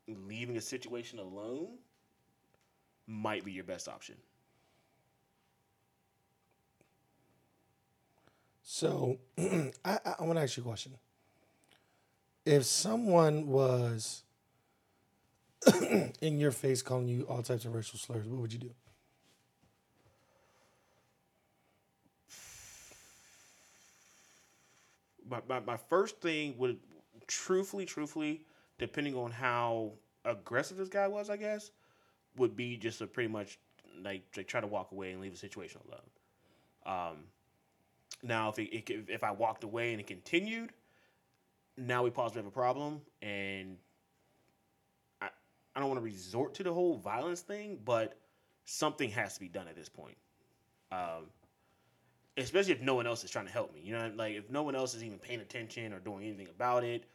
leaving a situation alone might be your best option. So, I, I, I want to ask you a question. If someone was in your face calling you all types of racial slurs, what would you do? My, my, my first thing would, truthfully, truthfully, depending on how aggressive this guy was, I guess, would be just to pretty much like, like try to walk away and leave the situation alone. Um, now, if it, it, if I walked away and it continued, now we possibly have a problem, and I I don't want to resort to the whole violence thing, but something has to be done at this point. Um, especially if no one else is trying to help me. You know, like if no one else is even paying attention or doing anything about it,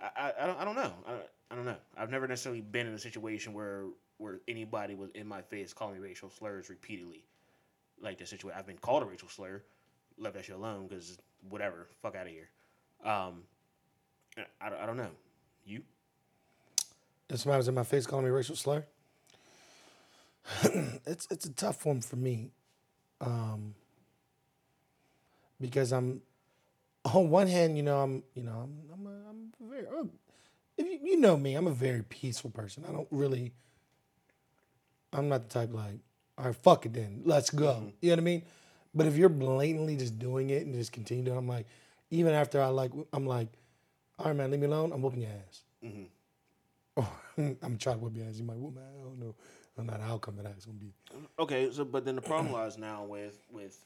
I, I, I don't I don't know. I, I don't know. I've never necessarily been in a situation where where anybody was in my face calling me racial slurs repeatedly, like the situation. I've been called a racial slur, left that shit alone because whatever, fuck out of here. Um, I, I, don't know. You? If somebody's in my face calling me racial slur, it's it's a tough one for me, um, because I'm on one hand, you know, I'm you know I'm I'm a, I'm very I'm, if you, you know me, I'm a very peaceful person. I don't really. I'm not the type like, all right, fuck it then, let's go. You know what I mean? But if you're blatantly just doing it and just continue it, I'm like, even after I like, I'm like, all right, man, leave me alone. I'm whooping your ass. Or mm-hmm. I'm trying to whip your ass. You might whoop my ass. I don't know. I don't know the outcome of that is gonna be. Um, okay, so but then the problem lies now with with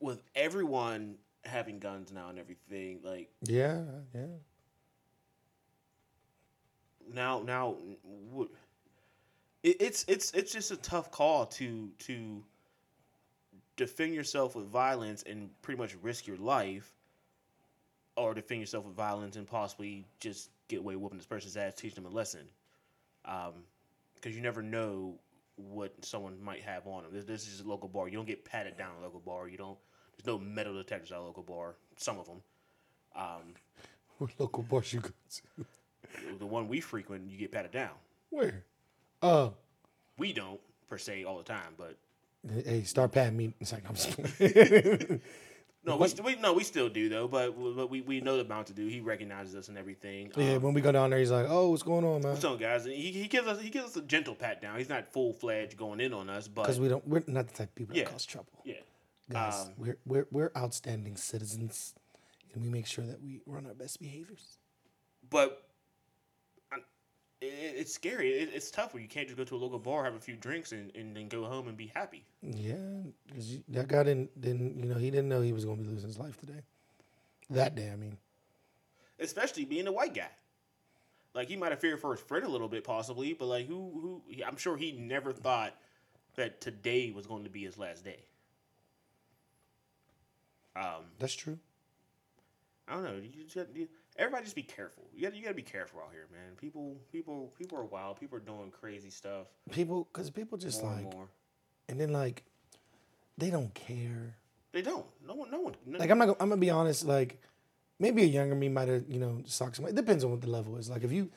with everyone having guns now and everything. Like Yeah, yeah. now now it, it's it's it's just a tough call to to defend yourself with violence and pretty much risk your life or defend yourself with violence and possibly just get away whooping this person's ass teach them a lesson. Because you never know what someone might have on them this, this is a local bar. You don't get patted down at a local bar. You don't there's no metal detectors at a local bar some of them What local bars you go to? the one we frequent you get patted down. Where? Uh, we don't per se all the time but hey, start patting me. It's like I'm just No, we, st- we no, we still do though, but but we, we know the amount to do. He recognizes us and everything. Yeah, Um, when we go down there, he's like, "Oh, what's going on, man?" what's up, guys? And He, he gives us he gives us a gentle pat down. He's not full fledged going in on us, but Because we don't, we're not the type of people Yeah. that cause trouble. yeah, Guys, Um, we're we're we're outstanding citizens, and we make sure that we run our best behaviors. but it, it's scary. It, it's tough when you can't just go to a local bar, have a few drinks, and, and then go home and be happy. Yeah, because that guy didn't didn't you know he didn't know he was going to be losing his life today. That day, I mean. Especially being a white guy. Like he might have feared for his friend a little bit, possibly, but like who who I'm sure he never thought that today was going to be his last day. Um, That's true. I don't know. You just, you, everybody just be careful. You got you got to be careful out here, man. People people people are wild. People are doing crazy stuff People, because people just more like, and more. and then like, they don't care. They don't. No one. No one. No, Like I'm not. Gonna, I'm gonna be honest. Like, maybe a younger me might have you know socked somebody. It depends on what the level is. Like if you,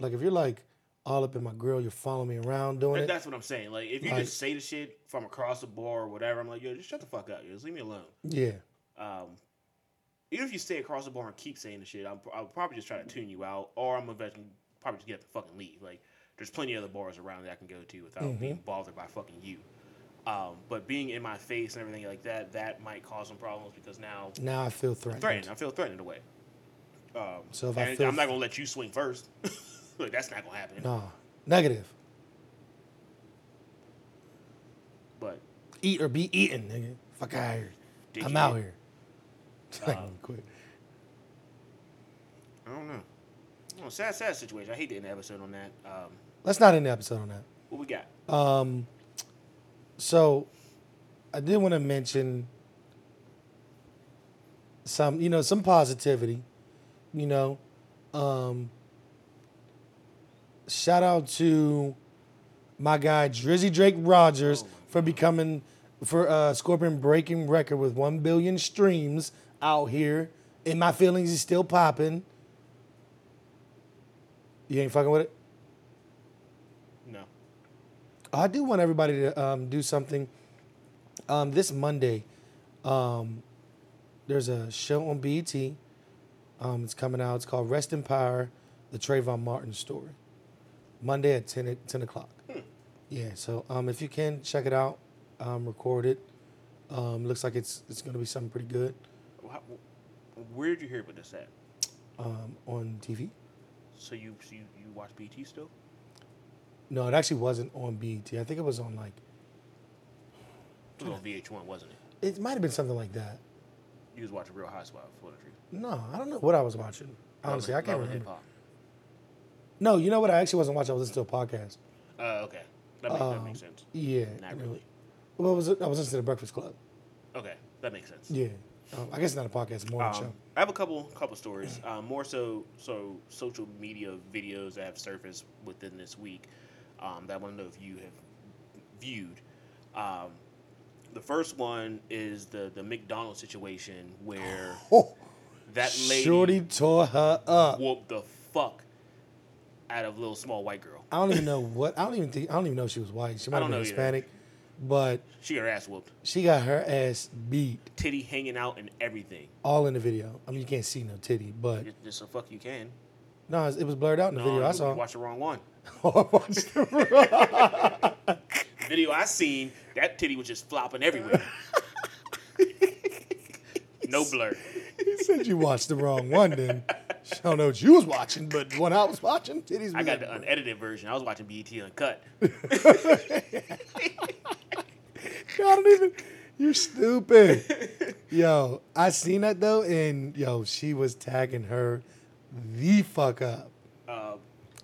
like if you're like all up in my grill, you're following me around doing that- it. that's what I'm saying. Like if you Like- just say the shit from across the bar or whatever, I'm like, yo, just shut the fuck up. Yo, just leave me alone. Yeah. Um, even if you stay across the bar and keep saying the shit, I'm, I'll probably just try to tune you out, or I'm eventually probably just get up and fucking leave. Like, there's plenty of other bars around that I can go to without being bothered by fucking you. Um, but being in my face and everything like that, that might cause some problems because now Now I feel threatened. threatened. I feel threatened in a way. Um, So if I feel I'm not gonna let you swing first. like, that's not gonna happen. Nah, negative. But Eat or be eaten, nigga. Fuck out here. I'm out get- I'm gonna quit. I don't know. Oh, sad, sad situation. I hate to end the episode on that. Um, Let's not end the episode on that. what we got? Um, so I did want to mention some, you know, some positivity. You know, um, shout out to my guy Drizzy Drake Rogers Oh for becoming for uh, Scorpion breaking record with one billion streams out here. and my feelings, is still popping. You ain't fucking with it. No. I do want everybody to um, do something. Um, this Monday, um, there's a show on BET. Um, it's coming out. It's called Rest in Power, the Trayvon Martin story. Monday at 10, o- 10 o'clock. Yeah, so um, if you can, check it out. Um, record it. Um, looks like it's it's going to be something pretty good How, where did you hear about this at? um, on TV. So you so you, you watch BT still? No, it actually wasn't on BET. I think it was on like, It was on VH1, wasn't it? it might have been something like that. You was watching Real Housewives for the truth. No, I don't know what I was watching. Honestly, I can't Love remember. No, you know what? I actually wasn't watching. I was listening to a podcast. Uh, okay. That, make, that Um, makes sense. Yeah. Not really. Well, was it? I was listening to the Breakfast Club. Okay, that makes sense. Yeah. I guess it's not a podcast, morning Um, show. I have a couple couple stories. Um, more so so social media videos that have surfaced within this week um, that I want to know if you have viewed. Um, the first one is the the McDonald's situation where Oh, that lady Shorty tore her up. whooped the fuck out of little small white girl. I don't even know what. I don't even think. I don't even know if she was white. She might have been know either. But She got her ass whooped, she got her ass beat titty hanging out and everything. all in the video. I mean, you can't see no titty, but Just, just so fuck you can. no, it was blurred out in the video. I you saw. watched the wrong one. I watched it. video I seen, that titty was just flopping everywhere. no blur. He said you watched the wrong one. Then I don't know what you was watching, but when I was watching, titties. I got the unedited version. I was watching BET Uncut. I don't even. You're stupid. yo, I seen that though, and yo, she was tagging her the fuck up. Uh,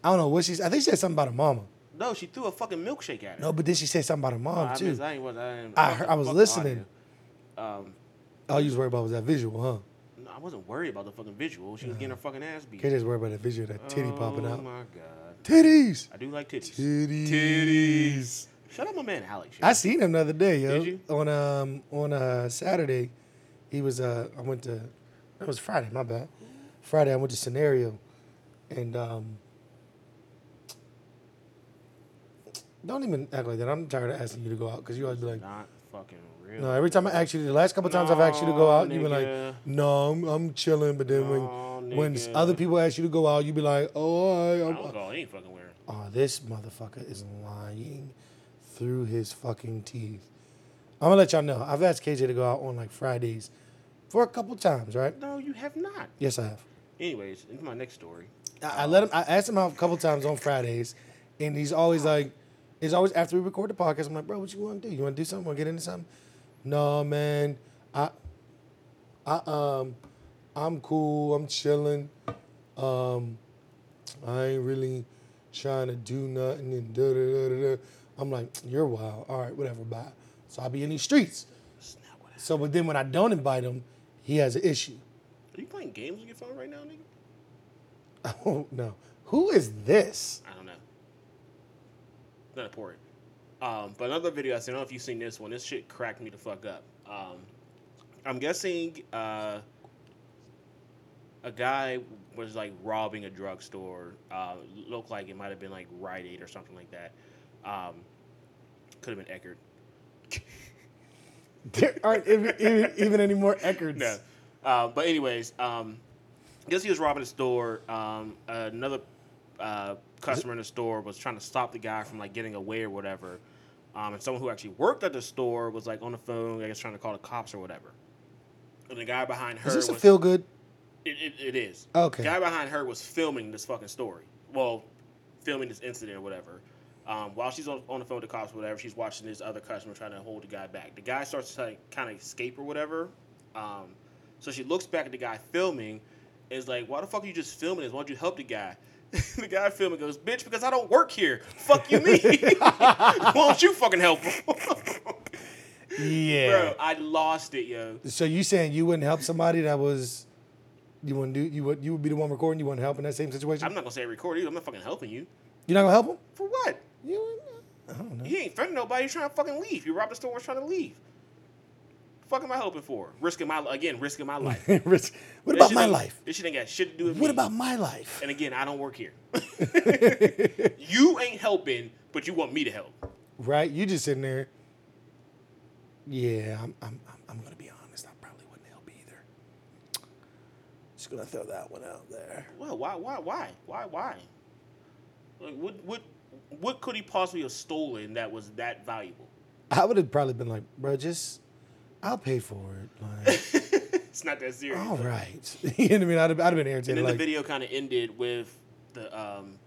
I don't know what she's. I think she said something about her mama. no, she threw a fucking milkshake at her. No, but then she said something about her No, mom I, too. I, ain't, I, ain't, I heard- I was listening. Um, All you was worried about was that visual, huh? I wasn't worried about the fucking visual. She was getting her fucking ass beat. Can't just worry about the visual, that titty popping Oh out. my god. Titties, I do like titties. titties. Titties. Shut up, my man Alex. I seen him the other day, yo. Did you? On um on uh Saturday, he was uh I went to that was Friday, my bad. Friday I went to Scenario, and um. Don't even act like that. I'm tired of asking you to go out because you always be like, Not fucking real. no. Every time I ask you, the last couple times I've asked you to go out, you've been like, no, I'm, I'm chilling. But then No, when when other people ask you to go out, you be like, oh, I I'm, don't go. I ain't fucking wearing. Oh, this motherfucker is lying through his fucking teeth. I'm gonna let y'all know. I've asked KJ to go out on like Fridays for a couple times, right? No, you have not. Yes, I have. Anyways, into my next story. I, I let him. I asked him out a couple times on Fridays, and he's always like, it's always after we record the podcast. I'm like, bro, what you want to do? You want to do something? Want to get into something? No, man. I, I um, I'm cool. I'm chilling. Um, I ain't really trying to do nothing and da da da da. I'm like, you're wild. All right, whatever. Bye. So I'll be in these streets. That's not what I- So, but then when I don't invite him, he has an issue. Are you playing games on your phone right now, nigga? Oh no, who is this? I. Not important. Um, but another video I seen, I don't know if you've seen this one. This shit cracked me the fuck up. Um, I'm guessing uh, a guy was like robbing a drugstore. Uh, looked like it might have been like Rite Aid or something like that. Um, could have been Eckerd. There aren't even, even, even any more Eckerds. No. Uh, but anyways, um, I guess he was robbing a store. Um, another uh, customer in the store was trying to stop the guy from like getting away or whatever. Um, and someone who actually worked at the store was like on the phone, I guess trying to call the cops or whatever. And the guy behind her Is this a feel good? it, it, it is. Okay. The guy behind her was filming this fucking story. Well, filming this incident or whatever. Um, while she's on, on the phone with the cops or whatever, she's watching this other customer trying to hold the guy back. The guy starts to kind of escape or whatever. Um, so she looks back at the guy filming and is like, why the fuck are you just filming this? Why don't you help the guy? the guy filming goes, bitch, because I don't work here. Fuck you, me. why don't you fucking help him? Yeah. Bro, I lost it, yo. So you saying you wouldn't help somebody that was you wouldn't do you would you would be the one recording, you wouldn't help in that same situation? I'm not to say record you. I'm not fucking helping you. You're not gonna help him? For what? You I don't know. He ain't threatening nobody. He's trying to fucking leave. He robbed the store. Was trying to leave. Fuck am I hoping for? Risking my again, risking my life. Risk- what This about my life? This shit ain't got shit to do with me. What about my life? And again, I don't work here. you ain't helping, but you want me to help. Right? You just sitting there. Yeah, I'm I'm I'm, I'm gonna be honest, I probably wouldn't help either. Just gonna throw that one out there. Well, why, why, why, why, why? Like, what, what, what could he possibly have stolen that was that valuable? I would have probably been like, bro, just I'll pay for it. Like, it's not that serious. all right. you know what I mean? I'd have, I'd have been And then Like, the video kind of ended with the um,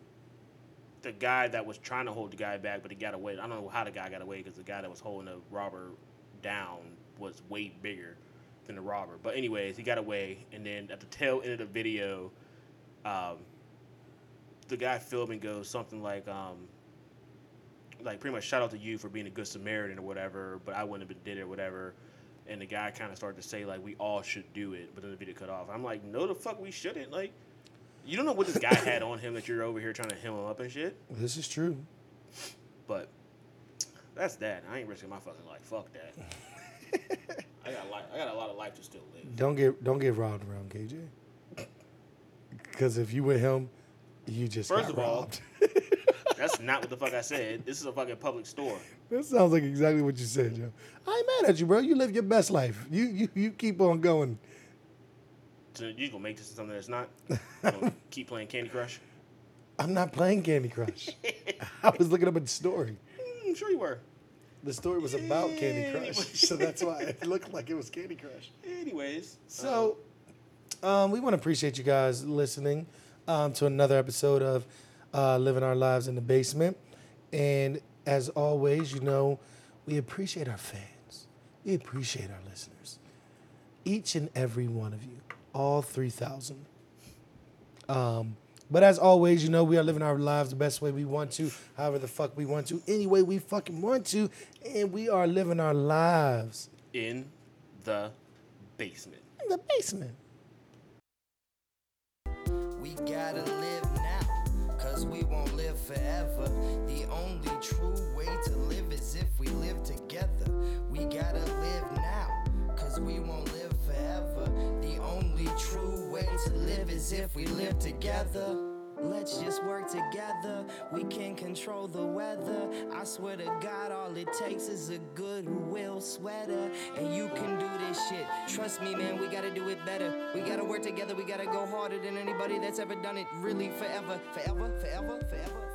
the guy that was trying to hold the guy back, but he got away. I don't know how the guy got away because the guy that was holding the robber down was way bigger than the robber. But anyways, he got away, and then at the tail end of the video, um, the guy filming goes something like, um, like pretty much shout out to you for being a good Samaritan or whatever, but I wouldn't have did it or whatever. And the guy kind of started to say like we all should do it, but then the video cut off. I'm like, no, the fuck we shouldn't. Like, you don't know what this guy had on him that you're over here trying to hem him up and shit. this is true. But that's that. I ain't risking my fucking life. Fuck that. I got life. I got a lot of life to still live. Don't get don't get robbed around KJ. Because if you with him, you just First got of all- robbed. That's not what the fuck I said. This is a fucking public store. that sounds like exactly what you said, Joe. I ain't mad at you, bro. You live your best life. You you you keep on going. So you gonna make this something that's not? Keep playing Candy Crush? I'm not playing Candy Crush. I was looking up a story. Mm, I'm sure you were. The story was about Candy Crush, so that's why it looked like it was Candy Crush. Anyways, So, Um, we want to appreciate you guys listening um, to another episode of uh, Living Our Lives in the Basement. And as always, you know, we appreciate our fans. We appreciate our listeners. Each and every one of you, all 3,000. Um, but as always, you know, we are living our lives the best way we want to, however the fuck we want to, any way we fucking want to, and we are living our lives In the basement. in the basement. We gotta live now, cause we won't live forever. The only true way to live is if we live together. We gotta live now, cause we won't live forever. The only true way to live is if we live together. Let's just work together. We can control the weather. I swear to God, all it takes is a goodwill sweater. And you can do this shit. Trust me, man, we gotta do it better. We gotta work together. We gotta go harder than anybody that's ever done it. Really, forever, forever, forever, forever, forever.